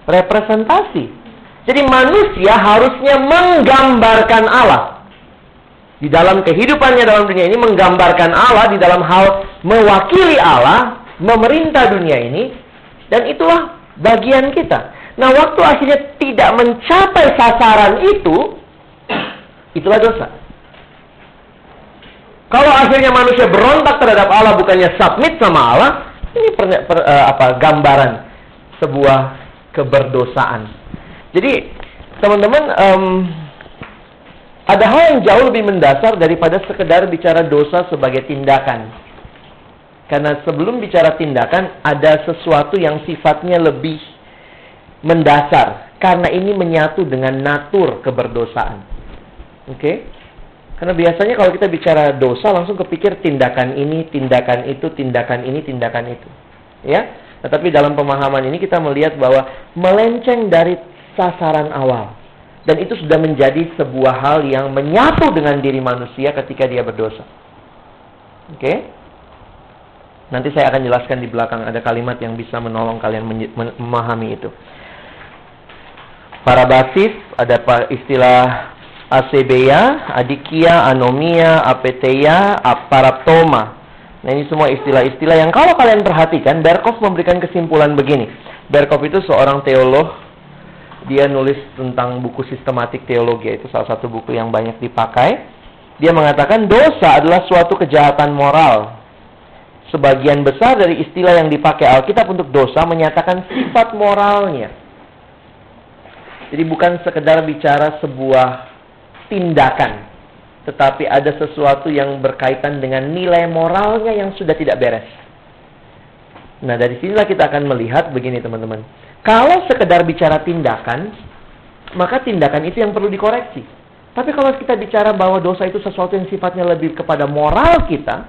Representasi. Jadi manusia harusnya menggambarkan Allah. Di dalam kehidupannya dalam dunia ini menggambarkan Allah di dalam hal mewakili Allah, memerintah dunia ini. Dan itulah bagian kita. Nah, waktu akhirnya tidak mencapai sasaran itu, itulah dosa. Kalau akhirnya manusia berontak terhadap Allah bukannya submit sama Allah, ini per, per, uh, apa gambaran sebuah keberdosaan. Jadi teman-teman um, ada hal yang jauh lebih mendasar daripada sekedar bicara dosa sebagai tindakan. Karena sebelum bicara tindakan ada sesuatu yang sifatnya lebih mendasar karena ini menyatu dengan natur keberdosaan. Oke? Okay? Karena biasanya kalau kita bicara dosa langsung kepikir tindakan ini, tindakan itu, tindakan ini, tindakan itu. Ya. Tetapi dalam pemahaman ini kita melihat bahwa melenceng dari sasaran awal. Dan itu sudah menjadi sebuah hal yang menyatu dengan diri manusia ketika dia berdosa. Oke? Okay? Nanti saya akan jelaskan di belakang ada kalimat yang bisa menolong kalian memahami itu. Para basis ada istilah Asebeya, Adikia, Anomia, Apeteia, Aparatoma. Nah ini semua istilah-istilah yang kalau kalian perhatikan, Berkov memberikan kesimpulan begini. Berkov itu seorang teolog, dia nulis tentang buku sistematik teologi, itu salah satu buku yang banyak dipakai. Dia mengatakan dosa adalah suatu kejahatan moral. Sebagian besar dari istilah yang dipakai Alkitab untuk dosa menyatakan sifat moralnya. Jadi bukan sekedar bicara sebuah tindakan, tetapi ada sesuatu yang berkaitan dengan nilai moralnya yang sudah tidak beres. Nah, dari sinilah kita akan melihat begini teman-teman. Kalau sekedar bicara tindakan, maka tindakan itu yang perlu dikoreksi. Tapi kalau kita bicara bahwa dosa itu sesuatu yang sifatnya lebih kepada moral kita,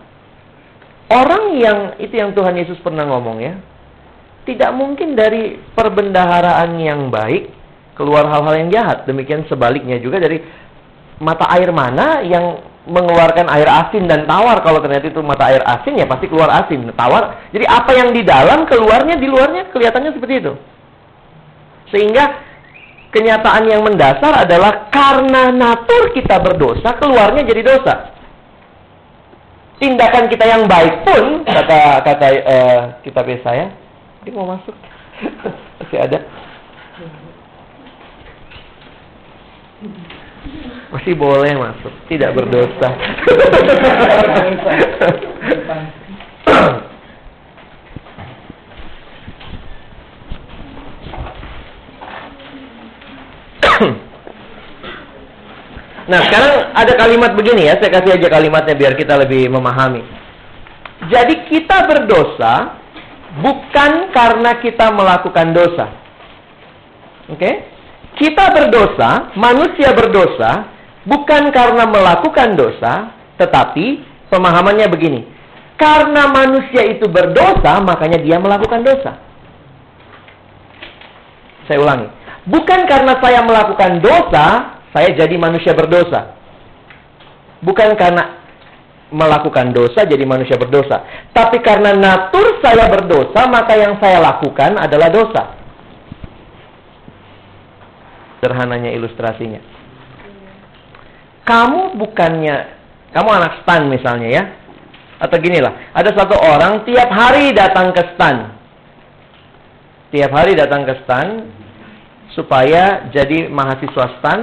orang yang itu yang Tuhan Yesus pernah ngomong ya, tidak mungkin dari perbendaharaan yang baik keluar hal-hal yang jahat. Demikian sebaliknya juga dari mata air mana yang mengeluarkan air asin dan tawar. Kalau ternyata itu mata air asin ya pasti keluar asin, tawar. Jadi apa yang di dalam keluarnya di luarnya kelihatannya seperti itu. Sehingga kenyataan yang mendasar adalah karena natur kita berdosa, keluarnya jadi dosa. Tindakan kita yang baik pun, kata kata uh, kitab saya, dia mau masuk, masih ada. Masih boleh masuk, tidak berdosa. nah, sekarang ada kalimat begini ya, saya kasih aja kalimatnya biar kita lebih memahami. Jadi kita berdosa bukan karena kita melakukan dosa. Oke? Okay? Kita berdosa, manusia berdosa bukan karena melakukan dosa, tetapi pemahamannya begini. Karena manusia itu berdosa, makanya dia melakukan dosa. Saya ulangi Bukan karena saya melakukan dosa, saya jadi manusia berdosa. Bukan karena melakukan dosa jadi manusia berdosa. Tapi karena natur saya berdosa, maka yang saya lakukan adalah dosa. Sederhananya ilustrasinya. Kamu bukannya, kamu anak stan misalnya ya. Atau gini lah, ada satu orang tiap hari datang ke stan. Tiap hari datang ke stan, supaya jadi mahasiswa STAN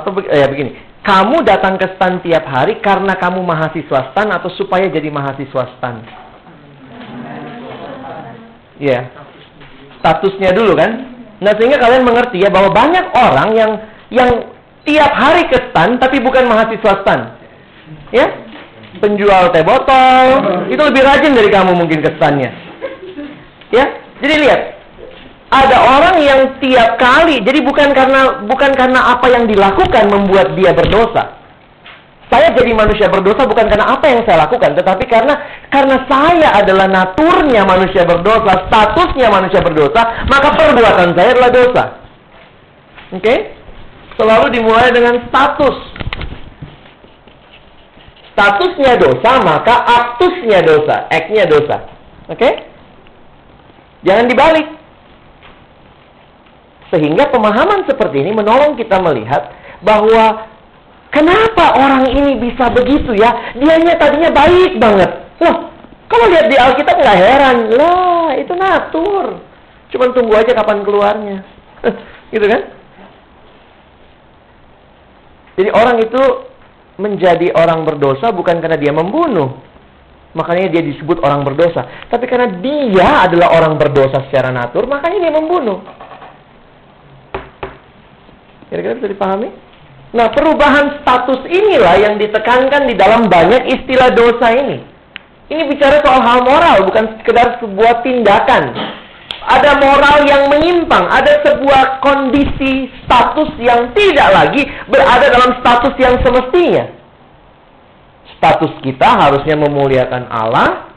atau ya begini, kamu datang ke STAN tiap hari karena kamu mahasiswa STAN atau supaya jadi mahasiswa STAN? Ya, yeah. statusnya dulu kan. Nah sehingga kalian mengerti ya bahwa banyak orang yang yang tiap hari ke STAN tapi bukan mahasiswa STAN. Ya, penjual teh botol itu lebih rajin dari kamu mungkin ke STAN-nya. Ya, jadi lihat ada orang yang tiap kali, jadi bukan karena bukan karena apa yang dilakukan membuat dia berdosa. Saya jadi manusia berdosa bukan karena apa yang saya lakukan, tetapi karena karena saya adalah naturnya manusia berdosa, statusnya manusia berdosa, maka perbuatan saya adalah dosa. Oke? Okay? Selalu dimulai dengan status. Statusnya dosa, maka aktusnya dosa, act-nya dosa. Oke? Okay? Jangan dibalik. Sehingga pemahaman seperti ini menolong kita melihat bahwa kenapa orang ini bisa begitu ya? Dianya tadinya baik banget. Loh, kalau lihat di Alkitab nggak heran. Lah, itu natur. Cuman tunggu aja kapan keluarnya. gitu kan? Jadi orang itu menjadi orang berdosa bukan karena dia membunuh. Makanya dia disebut orang berdosa. Tapi karena dia adalah orang berdosa secara natur, makanya dia membunuh. Kira-kira bisa dipahami? Nah, perubahan status inilah yang ditekankan di dalam banyak istilah dosa ini. Ini bicara soal hal moral, bukan sekedar sebuah tindakan. Ada moral yang menyimpang, ada sebuah kondisi status yang tidak lagi berada dalam status yang semestinya. Status kita harusnya memuliakan Allah,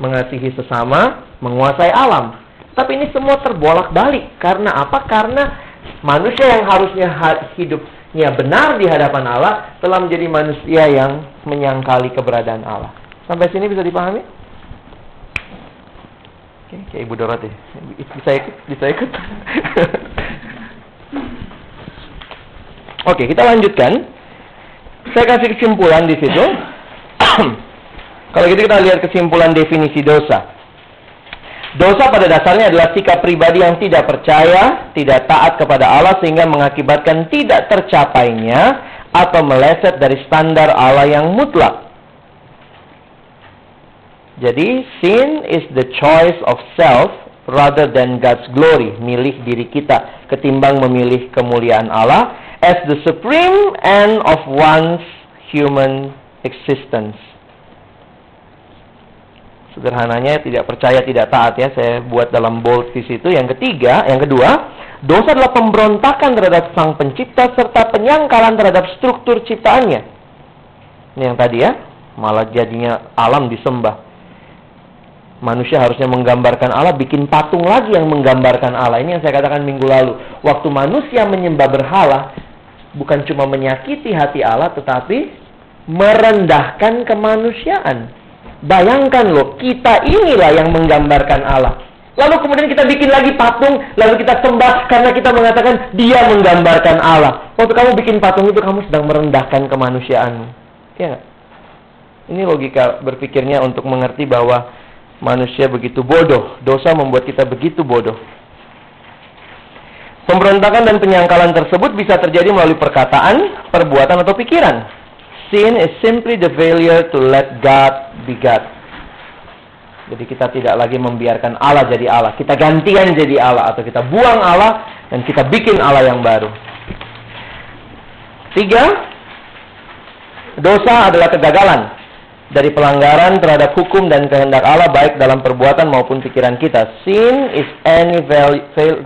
mengasihi sesama, menguasai alam. Tapi ini semua terbolak-balik. Karena apa? Karena manusia yang harusnya hidupnya benar di hadapan Allah telah menjadi manusia yang menyangkali keberadaan Allah. Sampai sini bisa dipahami? Oke, kayak Ibu Dorot ya. Bisa ikut? Bisa ikut? Oke, kita lanjutkan. Saya kasih kesimpulan di situ. Kalau gitu kita lihat kesimpulan definisi dosa. Dosa pada dasarnya adalah sikap pribadi yang tidak percaya, tidak taat kepada Allah sehingga mengakibatkan tidak tercapainya atau meleset dari standar Allah yang mutlak. Jadi sin is the choice of self rather than God's glory, milih diri kita ketimbang memilih kemuliaan Allah as the supreme end of one's human existence. Sederhananya tidak percaya tidak taat ya, saya buat dalam bold di situ. Yang ketiga, yang kedua, dosa adalah pemberontakan terhadap sang pencipta serta penyangkalan terhadap struktur ciptaannya. Ini yang tadi ya, malah jadinya alam disembah. Manusia harusnya menggambarkan Allah, bikin patung lagi yang menggambarkan Allah. Ini yang saya katakan minggu lalu. Waktu manusia menyembah berhala, bukan cuma menyakiti hati Allah, tetapi merendahkan kemanusiaan. Bayangkan loh, kita inilah yang menggambarkan Allah. Lalu kemudian kita bikin lagi patung, lalu kita sembah karena kita mengatakan dia menggambarkan Allah. Waktu kamu bikin patung itu kamu sedang merendahkan kemanusiaan. Ya Ini logika berpikirnya untuk mengerti bahwa manusia begitu bodoh. Dosa membuat kita begitu bodoh. Pemberontakan dan penyangkalan tersebut bisa terjadi melalui perkataan, perbuatan, atau pikiran. Sin is simply the failure to let God be God. Jadi kita tidak lagi membiarkan Allah jadi Allah. Kita gantian jadi Allah atau kita buang Allah dan kita bikin Allah yang baru. Tiga, dosa adalah kegagalan dari pelanggaran terhadap hukum dan kehendak Allah baik dalam perbuatan maupun pikiran kita. Sin is any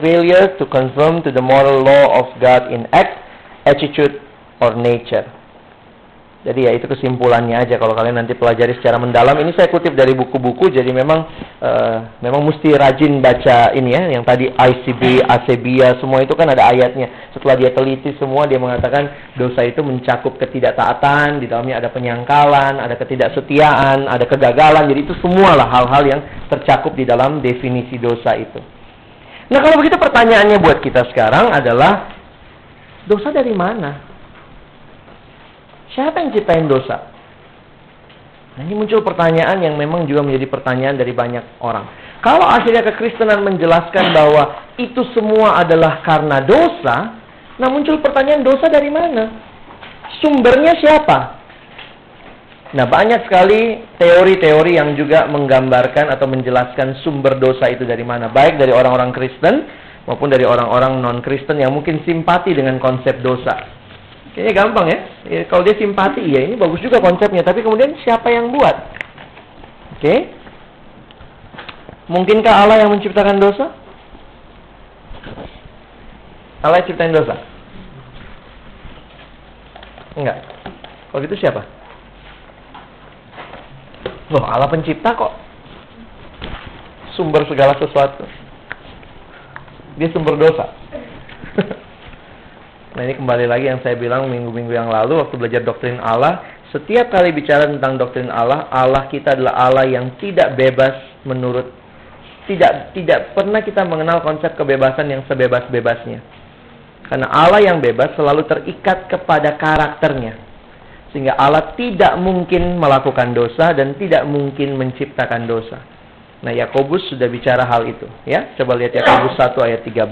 failure to conform to the moral law of God in act, attitude, or nature. Jadi ya itu kesimpulannya aja kalau kalian nanti pelajari secara mendalam. Ini saya kutip dari buku-buku, jadi memang uh, memang mesti rajin baca ini ya. Yang tadi ICB, ACBIA, semua itu kan ada ayatnya. Setelah dia teliti semua, dia mengatakan dosa itu mencakup ketidaktaatan, di dalamnya ada penyangkalan, ada ketidaksetiaan, ada kegagalan. Jadi itu semualah hal-hal yang tercakup di dalam definisi dosa itu. Nah kalau begitu pertanyaannya buat kita sekarang adalah dosa dari mana? Siapa yang ciptain dosa? Nah, ini muncul pertanyaan yang memang juga menjadi pertanyaan dari banyak orang. Kalau akhirnya kekristenan menjelaskan bahwa itu semua adalah karena dosa, nah muncul pertanyaan dosa dari mana? Sumbernya siapa? Nah, banyak sekali teori-teori yang juga menggambarkan atau menjelaskan sumber dosa itu dari mana, baik dari orang-orang Kristen maupun dari orang-orang non-Kristen yang mungkin simpati dengan konsep dosa. Kayaknya gampang ya. ya. Kalau dia simpati, ya ini bagus juga konsepnya. Tapi kemudian siapa yang buat? Oke. Mungkinkah Allah yang menciptakan dosa? Allah yang ciptain dosa? Enggak. Kalau gitu siapa? Loh, Allah pencipta kok. Sumber segala sesuatu. Dia sumber dosa. Nah ini kembali lagi yang saya bilang minggu-minggu yang lalu waktu belajar doktrin Allah. Setiap kali bicara tentang doktrin Allah, Allah kita adalah Allah yang tidak bebas menurut tidak tidak pernah kita mengenal konsep kebebasan yang sebebas-bebasnya. Karena Allah yang bebas selalu terikat kepada karakternya. Sehingga Allah tidak mungkin melakukan dosa dan tidak mungkin menciptakan dosa. Nah, Yakobus sudah bicara hal itu, ya. Coba lihat Yakobus 1 ayat 13.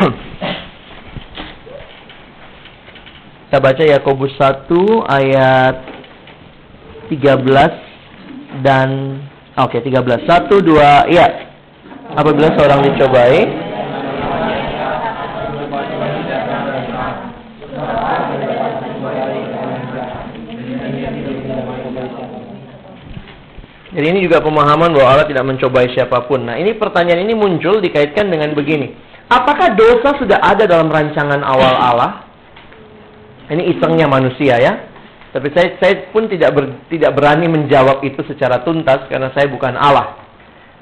Kita baca Yakobus 1 ayat 13 dan oke okay, 13 1 2 iya. Apabila seorang dicobai Jadi ini juga pemahaman bahwa Allah tidak mencobai siapa pun. Nah, ini pertanyaan ini muncul dikaitkan dengan begini. Apakah dosa sudah ada dalam rancangan awal Allah? Ini isengnya manusia ya. Tapi saya saya pun tidak ber, tidak berani menjawab itu secara tuntas karena saya bukan Allah.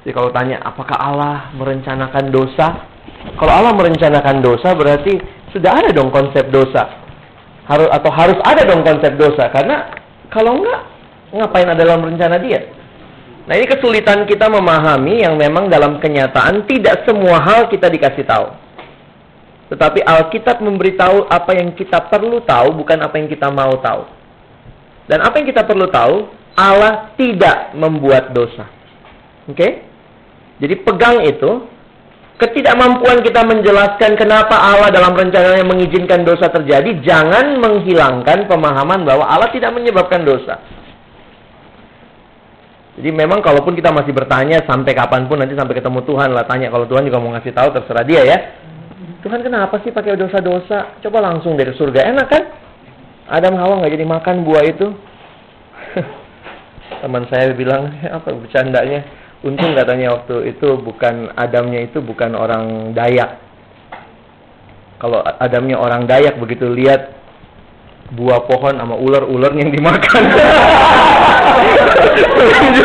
Jadi kalau tanya apakah Allah merencanakan dosa? Kalau Allah merencanakan dosa berarti sudah ada dong konsep dosa. Harus atau harus ada dong konsep dosa karena kalau enggak ngapain ada dalam rencana dia? Nah, ini kesulitan kita memahami yang memang dalam kenyataan tidak semua hal kita dikasih tahu. Tetapi Alkitab memberitahu apa yang kita perlu tahu, bukan apa yang kita mau tahu. Dan apa yang kita perlu tahu, Allah tidak membuat dosa. Oke? Okay? Jadi pegang itu, ketidakmampuan kita menjelaskan kenapa Allah dalam rencananya mengizinkan dosa terjadi, jangan menghilangkan pemahaman bahwa Allah tidak menyebabkan dosa. Jadi memang kalaupun kita masih bertanya sampai kapan pun nanti sampai ketemu Tuhan lah tanya kalau Tuhan juga mau ngasih tahu terserah dia ya. Tuhan kenapa sih pakai dosa-dosa? Coba langsung dari surga enak kan? Adam Hawa nggak jadi makan buah itu. Teman saya bilang apa bercandanya? Untung katanya waktu itu bukan Adamnya itu bukan orang Dayak. Kalau Adamnya orang Dayak begitu lihat buah pohon sama ular-ular yang dimakan.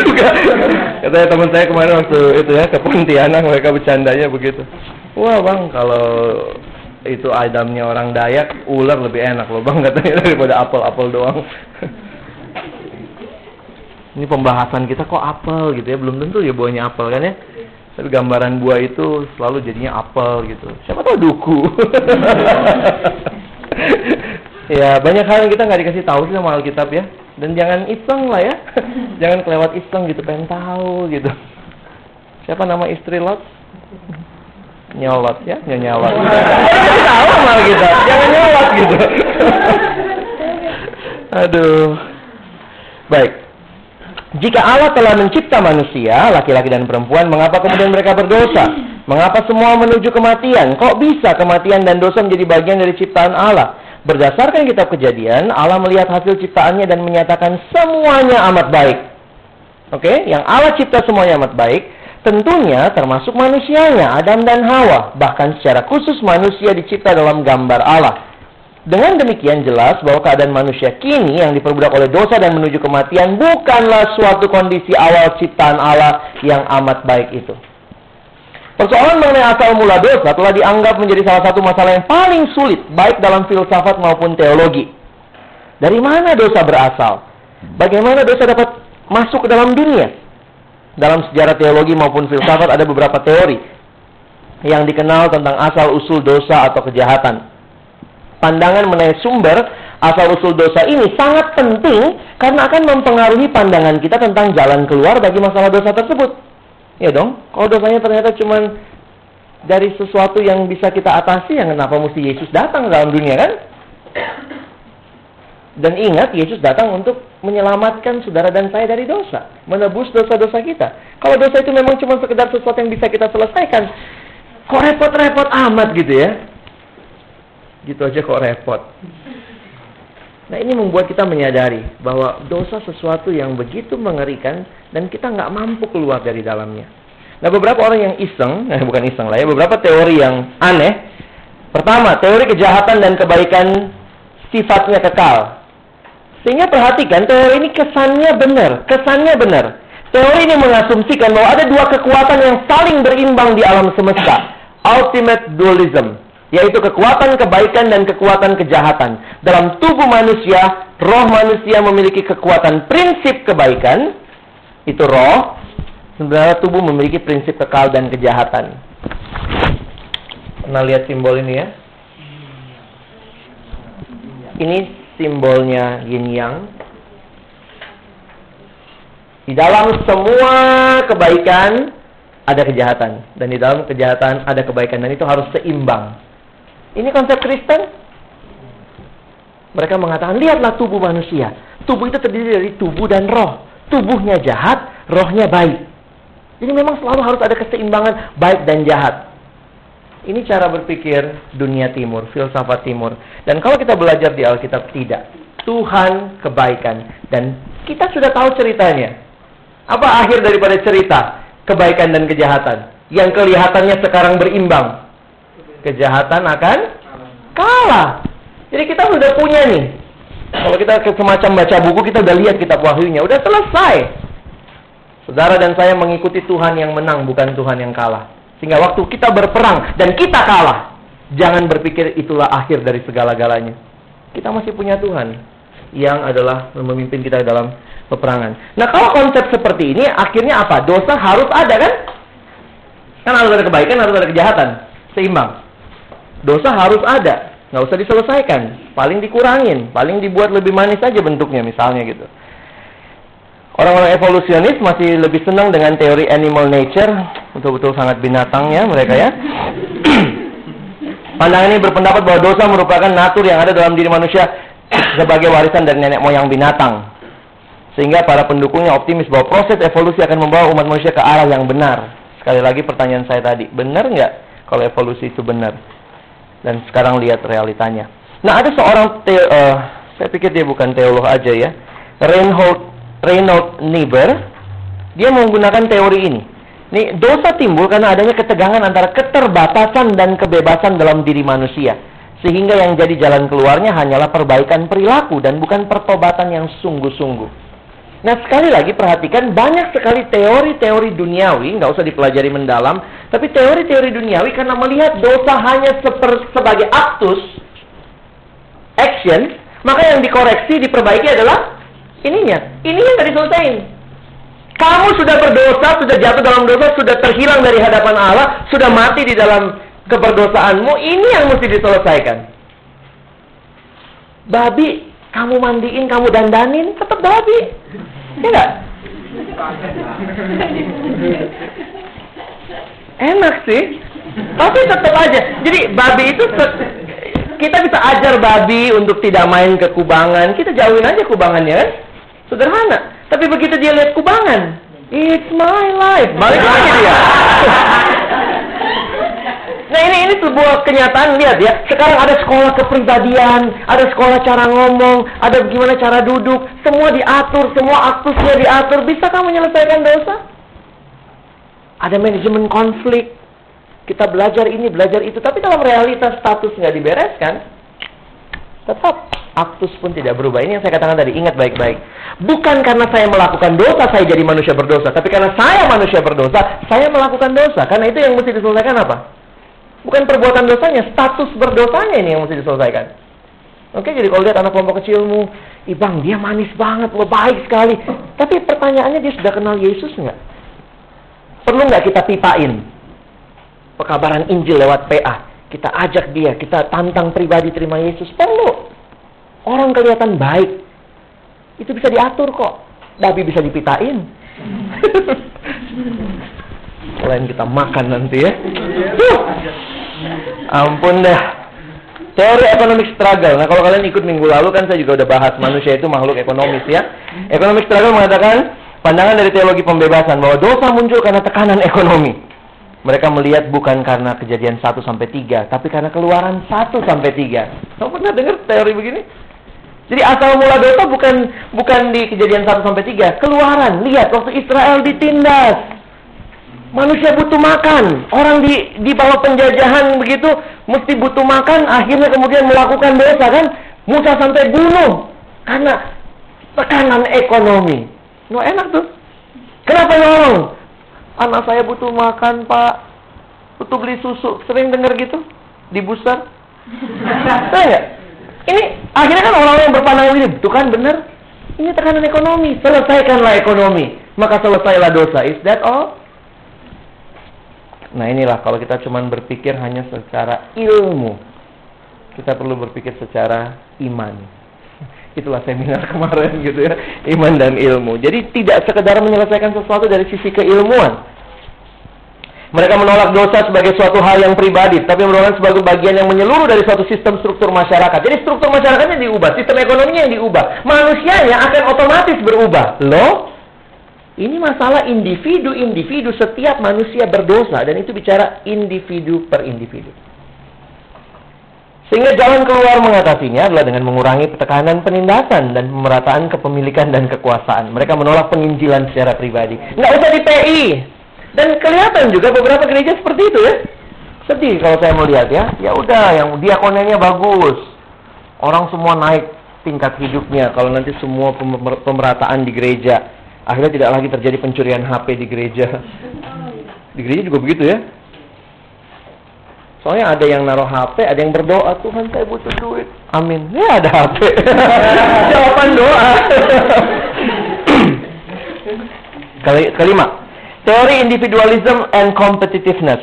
juga. Katanya teman saya kemarin waktu itu ya ke Pontianak mereka bercandanya begitu. Wah bang kalau itu Adamnya orang Dayak, ular lebih enak loh bang katanya daripada apel-apel doang. Ini pembahasan kita kok apel gitu ya, belum tentu ya buahnya apel kan ya. Tapi gambaran buah itu selalu jadinya apel gitu. Siapa tahu duku. ya banyak hal yang kita nggak dikasih tahu sih sama Alkitab ya. Dan jangan iseng lah ya. jangan kelewat iseng gitu, pengen tahu gitu. Siapa nama istri Lot? Nyolot ya, nyolot. tahu sama kita, jangan nyolot gitu. Aduh. Baik. Jika Allah telah mencipta manusia, laki-laki dan perempuan, mengapa kemudian mereka berdosa? Mengapa semua menuju kematian? Kok bisa kematian dan dosa menjadi bagian dari ciptaan Allah? Berdasarkan kitab kejadian, Allah melihat hasil ciptaannya dan menyatakan semuanya amat baik. Oke, okay? yang Allah cipta semuanya amat baik, tentunya termasuk manusianya, Adam dan Hawa. Bahkan secara khusus manusia dicipta dalam gambar Allah. Dengan demikian jelas bahwa keadaan manusia kini yang diperbudak oleh dosa dan menuju kematian bukanlah suatu kondisi awal ciptaan Allah yang amat baik itu. Persoalan mengenai asal mula dosa telah dianggap menjadi salah satu masalah yang paling sulit, baik dalam filsafat maupun teologi. Dari mana dosa berasal? Bagaimana dosa dapat masuk ke dalam dunia? Dalam sejarah teologi maupun filsafat ada beberapa teori yang dikenal tentang asal-usul dosa atau kejahatan pandangan mengenai sumber asal-usul dosa ini sangat penting karena akan mempengaruhi pandangan kita tentang jalan keluar bagi masalah dosa tersebut. Ya dong, kalau dosanya ternyata cuma dari sesuatu yang bisa kita atasi, yang kenapa mesti Yesus datang dalam dunia kan? Dan ingat, Yesus datang untuk menyelamatkan saudara dan saya dari dosa. Menebus dosa-dosa kita. Kalau dosa itu memang cuma sekedar sesuatu yang bisa kita selesaikan, kok repot-repot amat gitu ya? Gitu aja kok repot. Nah ini membuat kita menyadari bahwa dosa sesuatu yang begitu mengerikan dan kita nggak mampu keluar dari dalamnya. Nah beberapa orang yang iseng, eh, bukan iseng lah ya, beberapa teori yang aneh. Pertama, teori kejahatan dan kebaikan sifatnya kekal. Sehingga perhatikan, teori ini kesannya benar, kesannya benar. Teori ini mengasumsikan bahwa ada dua kekuatan yang saling berimbang di alam semesta. Ultimate dualism yaitu kekuatan kebaikan dan kekuatan kejahatan. Dalam tubuh manusia, roh manusia memiliki kekuatan prinsip kebaikan, itu roh, sebenarnya tubuh memiliki prinsip kekal dan kejahatan. Pernah lihat simbol ini ya? Ini simbolnya yin yang. Di dalam semua kebaikan ada kejahatan dan di dalam kejahatan ada kebaikan dan itu harus seimbang. Ini konsep Kristen. Mereka mengatakan, lihatlah tubuh manusia. Tubuh itu terdiri dari tubuh dan roh. Tubuhnya jahat, rohnya baik. Jadi memang selalu harus ada keseimbangan baik dan jahat. Ini cara berpikir dunia timur, filsafat timur. Dan kalau kita belajar di Alkitab, tidak. Tuhan kebaikan. Dan kita sudah tahu ceritanya. Apa akhir daripada cerita kebaikan dan kejahatan? Yang kelihatannya sekarang berimbang kejahatan akan kalah. Jadi kita sudah punya nih. Kalau kita semacam baca buku, kita udah lihat kitab wahyunya. Udah selesai. Saudara dan saya mengikuti Tuhan yang menang, bukan Tuhan yang kalah. Sehingga waktu kita berperang dan kita kalah, jangan berpikir itulah akhir dari segala-galanya. Kita masih punya Tuhan yang adalah memimpin kita dalam peperangan. Nah, kalau konsep seperti ini, akhirnya apa? Dosa harus ada kan? Kan harus ada kebaikan, harus ada kejahatan. Seimbang dosa harus ada. Nggak usah diselesaikan. Paling dikurangin. Paling dibuat lebih manis aja bentuknya misalnya gitu. Orang-orang evolusionis masih lebih senang dengan teori animal nature Betul-betul sangat binatang ya mereka ya. Pandangan ini berpendapat bahwa dosa merupakan natur yang ada dalam diri manusia sebagai warisan dari nenek moyang binatang. Sehingga para pendukungnya optimis bahwa proses evolusi akan membawa umat manusia ke arah yang benar. Sekali lagi pertanyaan saya tadi, benar nggak kalau evolusi itu benar? Dan sekarang lihat realitanya. Nah ada seorang, uh, saya pikir dia bukan teolog aja ya, Reinhold, Reinhold Niebuhr, dia menggunakan teori ini. Nih, dosa timbul karena adanya ketegangan antara keterbatasan dan kebebasan dalam diri manusia. Sehingga yang jadi jalan keluarnya hanyalah perbaikan perilaku dan bukan pertobatan yang sungguh-sungguh. Nah sekali lagi perhatikan banyak sekali teori-teori duniawi, nggak usah dipelajari mendalam, tapi teori-teori duniawi karena melihat dosa hanya seper, sebagai aktus, action, maka yang dikoreksi, diperbaiki adalah ininya. Ini yang tadi diselesaikan. Kamu sudah berdosa, sudah jatuh dalam dosa, sudah terhilang dari hadapan Allah, sudah mati di dalam keberdosaanmu, ini yang mesti diselesaikan. Babi, kamu mandiin, kamu dandanin, tetap babi. Ya enggak? Enak sih. Tapi tetap aja. Jadi babi itu kita bisa ajar babi untuk tidak main ke kubangan. Kita jauhin aja kubangannya kan? Sederhana. Tapi begitu dia lihat kubangan, it's my life. Balik lagi dia. Nah ini ini sebuah kenyataan lihat ya. Sekarang ada sekolah kepribadian, ada sekolah cara ngomong, ada gimana cara duduk, semua diatur, semua aktusnya diatur. Bisa kamu menyelesaikan dosa? Ada manajemen konflik. Kita belajar ini, belajar itu, tapi dalam realitas status nggak dibereskan, tetap aktus pun tidak berubah. Ini yang saya katakan tadi, ingat baik-baik. Bukan karena saya melakukan dosa, saya jadi manusia berdosa. Tapi karena saya manusia berdosa, saya melakukan dosa. Karena itu yang mesti diselesaikan apa? Bukan perbuatan dosanya, status berdosanya ini yang mesti diselesaikan. Oke, jadi kalau lihat anak kelompok kecilmu, Ibang, dia manis banget, lo baik sekali. Tapi pertanyaannya dia sudah kenal Yesus nggak? Perlu nggak kita pipain? Pekabaran Injil lewat PA. Kita ajak dia, kita tantang pribadi terima Yesus. Perlu. Orang kelihatan baik. Itu bisa diatur kok. Babi bisa dipitain. Selain kita makan nanti ya. Ampun dah. Teori ekonomi struggle. Nah, kalau kalian ikut minggu lalu kan saya juga udah bahas manusia itu makhluk ekonomis ya. Ekonomi struggle mengatakan pandangan dari teologi pembebasan bahwa dosa muncul karena tekanan ekonomi. Mereka melihat bukan karena kejadian 1 sampai 3, tapi karena keluaran 1 sampai 3. Kamu pernah dengar teori begini? Jadi asal mula dosa bukan bukan di kejadian 1 sampai 3, keluaran. Lihat waktu Israel ditindas. Manusia butuh makan. Orang di di bawah penjajahan begitu mesti butuh makan, akhirnya kemudian melakukan dosa kan? Musa sampai bunuh karena tekanan ekonomi. No enak tuh. Kenapa nolong? Anak saya butuh makan, Pak. Butuh beli susu. Sering dengar gitu di booster. Saya Ini akhirnya kan orang-orang yang berpandangan ini, tuh kan benar. Ini tekanan ekonomi. Selesaikanlah ekonomi. Maka selesailah dosa. Is that all? Nah inilah kalau kita cuma berpikir hanya secara ilmu, kita perlu berpikir secara iman. Itulah seminar kemarin gitu ya, iman dan ilmu. Jadi tidak sekedar menyelesaikan sesuatu dari sisi keilmuan. Mereka menolak dosa sebagai suatu hal yang pribadi, tapi menolak sebagai bagian yang menyeluruh dari suatu sistem struktur masyarakat. Jadi struktur masyarakatnya diubah, sistem ekonominya yang diubah. Manusianya akan otomatis berubah. Loh, ini masalah individu-individu setiap manusia berdosa dan itu bicara individu per individu. Sehingga jalan keluar mengatasinya adalah dengan mengurangi tekanan penindasan dan pemerataan kepemilikan dan kekuasaan. Mereka menolak penginjilan secara pribadi. Nggak usah di PI. Dan kelihatan juga beberapa gereja seperti itu ya. Sedih kalau saya melihat ya. Ya udah, yang diakonnya bagus. Orang semua naik tingkat hidupnya. Kalau nanti semua pemerataan di gereja Akhirnya tidak lagi terjadi pencurian HP di gereja. Di gereja juga begitu ya. Soalnya ada yang naruh HP, ada yang berdoa, Tuhan saya butuh duit. Amin. Ya ada HP. Jawaban doa. Kelima, teori individualism and competitiveness.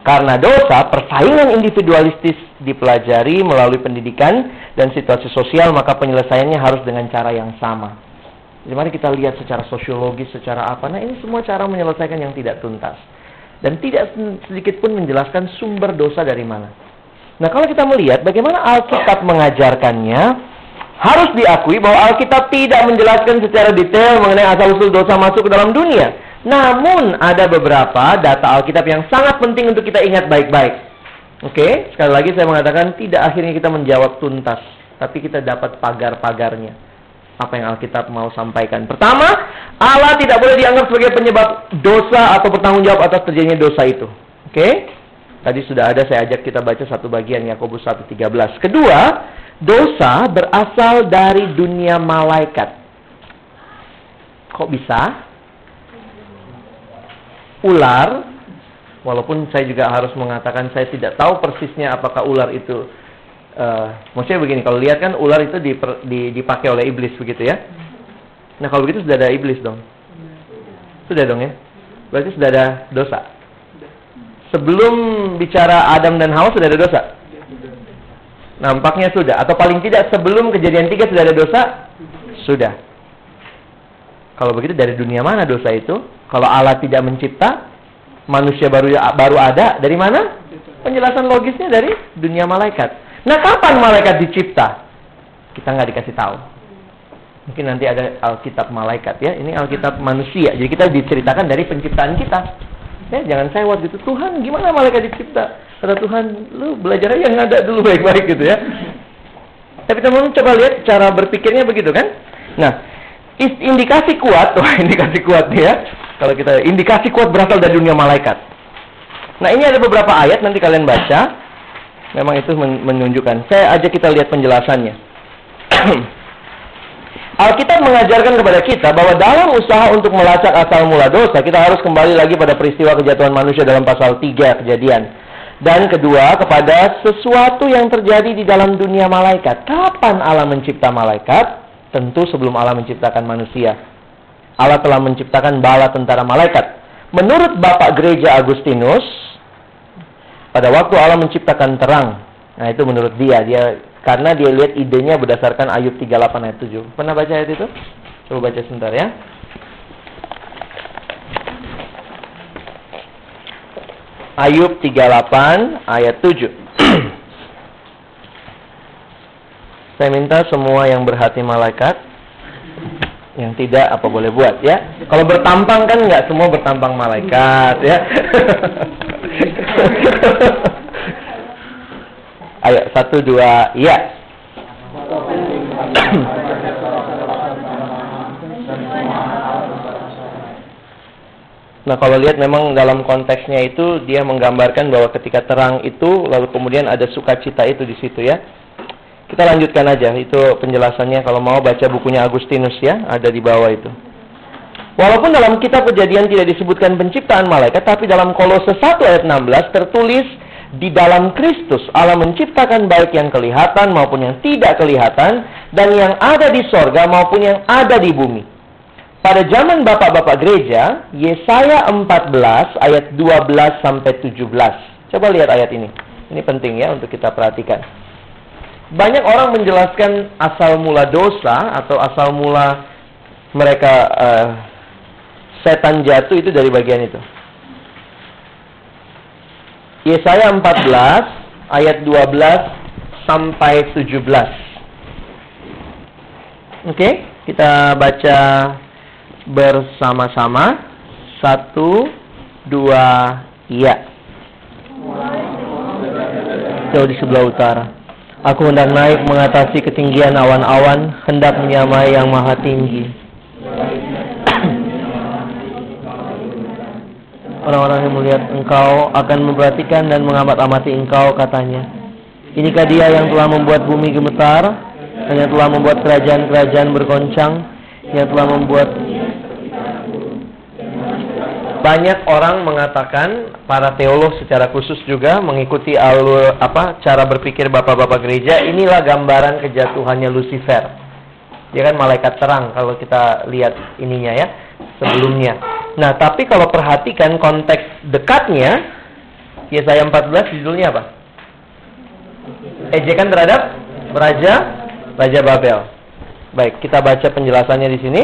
Karena dosa, persaingan individualistis dipelajari melalui pendidikan dan situasi sosial, maka penyelesaiannya harus dengan cara yang sama. Jadi mari kita lihat secara sosiologis, secara apa. Nah ini semua cara menyelesaikan yang tidak tuntas. dan tidak sedikit pun menjelaskan sumber dosa dari mana. Nah, kalau kita melihat bagaimana Alkitab mengajarkannya, harus diakui bahwa Alkitab tidak menjelaskan secara detail mengenai asal-usul dosa masuk ke dalam dunia. Namun, ada beberapa data Alkitab yang sangat penting untuk kita ingat baik-baik. Oke, sekali lagi saya mengatakan tidak akhirnya kita menjawab tuntas, tapi kita dapat pagar-pagarnya. Apa yang Alkitab mau sampaikan. Pertama, Allah tidak boleh dianggap sebagai penyebab dosa atau bertanggung jawab atas terjadinya dosa itu. Oke? Tadi sudah ada saya ajak kita baca satu bagian Yakobus 1:13. Kedua, dosa berasal dari dunia malaikat. Kok bisa? Ular, walaupun saya juga harus mengatakan saya tidak tahu persisnya apakah ular itu uh, maksudnya begini, kalau lihat kan ular itu diper, di, dipakai oleh iblis begitu ya. Nah, kalau begitu sudah ada iblis dong. Sudah dong ya. Berarti sudah ada dosa sebelum bicara Adam dan Hawa sudah ada dosa? Nampaknya sudah. Atau paling tidak sebelum kejadian tiga sudah ada dosa? Sudah. Kalau begitu dari dunia mana dosa itu? Kalau Allah tidak mencipta, manusia baru baru ada dari mana? Penjelasan logisnya dari dunia malaikat. Nah, kapan malaikat dicipta? Kita nggak dikasih tahu. Mungkin nanti ada Alkitab malaikat ya. Ini Alkitab manusia. Jadi kita diceritakan dari penciptaan kita. Ya, jangan sewot gitu. Tuhan, gimana malaikat dicipta? Kata Tuhan, lu belajar aja yang ada dulu baik-baik gitu ya. Tapi teman-teman coba lihat cara berpikirnya begitu kan? Nah, indikasi kuat, wah indikasi kuat nih ya. Kalau kita indikasi kuat berasal dari dunia malaikat. Nah, ini ada beberapa ayat nanti kalian baca. Memang itu menunjukkan. Saya ajak kita lihat penjelasannya. Alkitab mengajarkan kepada kita bahwa dalam usaha untuk melacak asal mula dosa, kita harus kembali lagi pada peristiwa kejatuhan manusia dalam pasal 3 kejadian. Dan kedua, kepada sesuatu yang terjadi di dalam dunia malaikat. Kapan Allah mencipta malaikat? Tentu sebelum Allah menciptakan manusia. Allah telah menciptakan bala tentara malaikat. Menurut Bapak Gereja Agustinus, pada waktu Allah menciptakan terang, nah itu menurut dia, dia karena dia lihat idenya berdasarkan Ayub 38 ayat 7. Pernah baca ayat itu? Coba baca sebentar ya. Ayub 38 ayat 7. Saya minta semua yang berhati malaikat yang tidak apa boleh buat ya. Kalau bertampang kan nggak semua bertampang malaikat ya. Ayo, satu, dua, iya. Nah kalau lihat memang dalam konteksnya itu dia menggambarkan bahwa ketika terang itu lalu kemudian ada sukacita itu di situ ya. Kita lanjutkan aja itu penjelasannya kalau mau baca bukunya Agustinus ya ada di bawah itu. Walaupun dalam kitab kejadian tidak disebutkan penciptaan malaikat tapi dalam Kolose 1 ayat 16 tertulis di dalam Kristus Allah menciptakan baik yang kelihatan maupun yang tidak kelihatan dan yang ada di sorga maupun yang ada di bumi. Pada zaman bapak-bapak gereja, Yesaya 14 ayat 12 sampai 17. Coba lihat ayat ini. Ini penting ya untuk kita perhatikan. Banyak orang menjelaskan asal mula dosa atau asal mula mereka uh, setan jatuh itu dari bagian itu. Yesaya 14 ayat 12 sampai 17. Oke, kita baca bersama-sama. Satu, dua, iya. Jauh di sebelah utara. Aku hendak naik mengatasi ketinggian awan-awan, hendak menyamai yang maha tinggi. Orang-orang yang melihat engkau akan memperhatikan dan mengamat-amati engkau katanya. Inikah dia yang telah membuat bumi gemetar, yang telah membuat kerajaan-kerajaan bergoncang, yang telah membuat banyak orang mengatakan para teolog secara khusus juga mengikuti alur apa cara berpikir bapak-bapak gereja inilah gambaran kejatuhannya Lucifer. Dia kan malaikat terang kalau kita lihat ininya ya sebelumnya. Nah, tapi kalau perhatikan konteks dekatnya, Yesaya 14 judulnya apa? Ejekan terhadap Raja Raja Babel. Baik, kita baca penjelasannya di sini.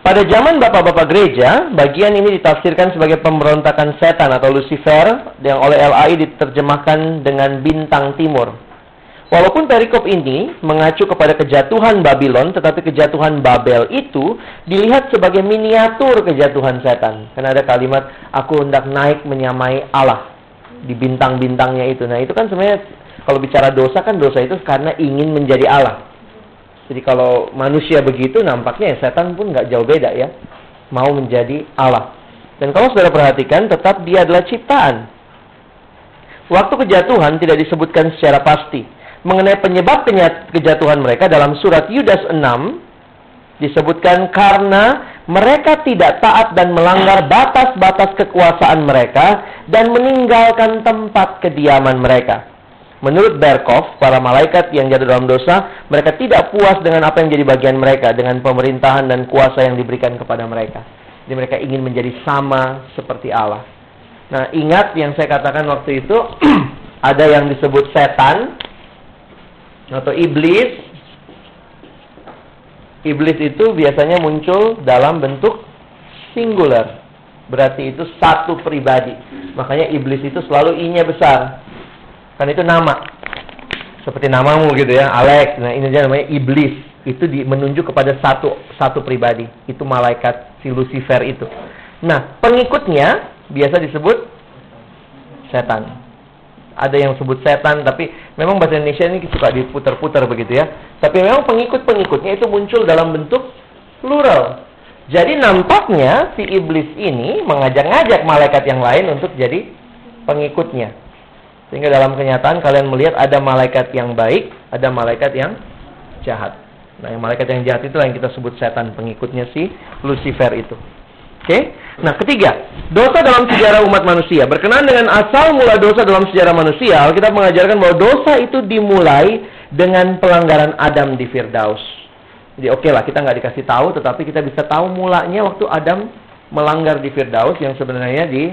Pada zaman bapak-bapak gereja, bagian ini ditafsirkan sebagai pemberontakan setan atau Lucifer yang oleh LAI diterjemahkan dengan bintang timur. Walaupun perikop ini mengacu kepada kejatuhan Babylon, tetapi kejatuhan Babel itu dilihat sebagai miniatur kejatuhan setan. Karena ada kalimat, aku hendak naik menyamai Allah di bintang-bintangnya itu. Nah itu kan sebenarnya kalau bicara dosa kan dosa itu karena ingin menjadi Allah. Jadi kalau manusia begitu nampaknya ya setan pun nggak jauh beda ya. Mau menjadi Allah. Dan kalau saudara perhatikan tetap dia adalah ciptaan. Waktu kejatuhan tidak disebutkan secara pasti. Mengenai penyebab kejatuhan mereka dalam surat Yudas 6 disebutkan karena mereka tidak taat dan melanggar batas-batas kekuasaan mereka dan meninggalkan tempat kediaman mereka. Menurut Berkov, para malaikat yang jatuh dalam dosa, mereka tidak puas dengan apa yang jadi bagian mereka, dengan pemerintahan dan kuasa yang diberikan kepada mereka. Jadi mereka ingin menjadi sama seperti Allah. Nah, ingat yang saya katakan waktu itu, ada yang disebut setan atau iblis. Iblis itu biasanya muncul dalam bentuk singular. Berarti itu satu pribadi. Makanya iblis itu selalu i-nya besar. Kan itu nama. Seperti namamu gitu ya, Alex. Nah, ini aja namanya iblis. Itu di, menunjuk kepada satu satu pribadi. Itu malaikat si Lucifer itu. Nah, pengikutnya biasa disebut setan. Ada yang sebut setan, tapi memang bahasa Indonesia ini suka diputar-putar begitu ya. Tapi memang pengikut-pengikutnya itu muncul dalam bentuk plural. Jadi nampaknya si iblis ini mengajak-ngajak malaikat yang lain untuk jadi pengikutnya. Sehingga dalam kenyataan kalian melihat ada malaikat yang baik, ada malaikat yang jahat. Nah, yang malaikat yang jahat itu yang kita sebut setan, pengikutnya si Lucifer itu. Oke. Okay? Nah, ketiga, dosa dalam sejarah umat manusia. Berkenaan dengan asal mula dosa dalam sejarah manusia, kita mengajarkan bahwa dosa itu dimulai dengan pelanggaran Adam di Firdaus. Jadi oke okay lah, kita nggak dikasih tahu, tetapi kita bisa tahu mulanya waktu Adam melanggar di Firdaus yang sebenarnya di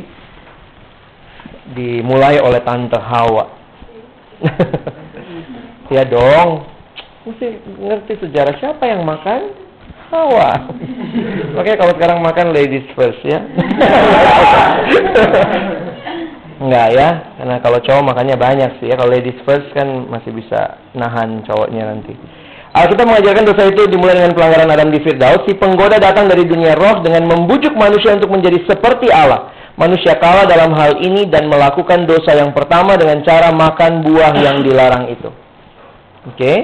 dimulai oleh tante Hawa. ya dong. Mesti ngerti sejarah siapa yang makan? Hawa. Makanya kalau sekarang makan ladies first ya. Enggak ya, karena kalau cowok makannya banyak sih ya. Kalau ladies first kan masih bisa nahan cowoknya nanti. Alkitab mengajarkan dosa itu dimulai dengan pelanggaran Adam di Firdaus. Si penggoda datang dari dunia roh dengan membujuk manusia untuk menjadi seperti Allah. Manusia kalah dalam hal ini dan melakukan dosa yang pertama dengan cara makan buah yang dilarang itu. Oke? Okay?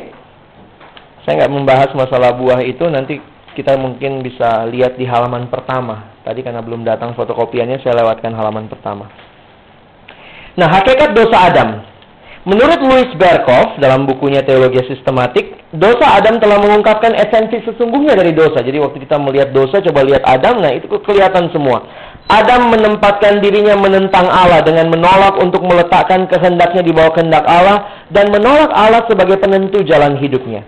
Saya nggak membahas masalah buah itu, nanti kita mungkin bisa lihat di halaman pertama. Tadi karena belum datang fotokopiannya, saya lewatkan halaman pertama. Nah, hakikat dosa Adam. Menurut Louis Berkov dalam bukunya Teologi Sistematik, dosa Adam telah mengungkapkan esensi sesungguhnya dari dosa. Jadi waktu kita melihat dosa, coba lihat Adam, nah itu kelihatan semua. Adam menempatkan dirinya menentang Allah dengan menolak untuk meletakkan kehendaknya di bawah kehendak Allah dan menolak Allah sebagai penentu jalan hidupnya.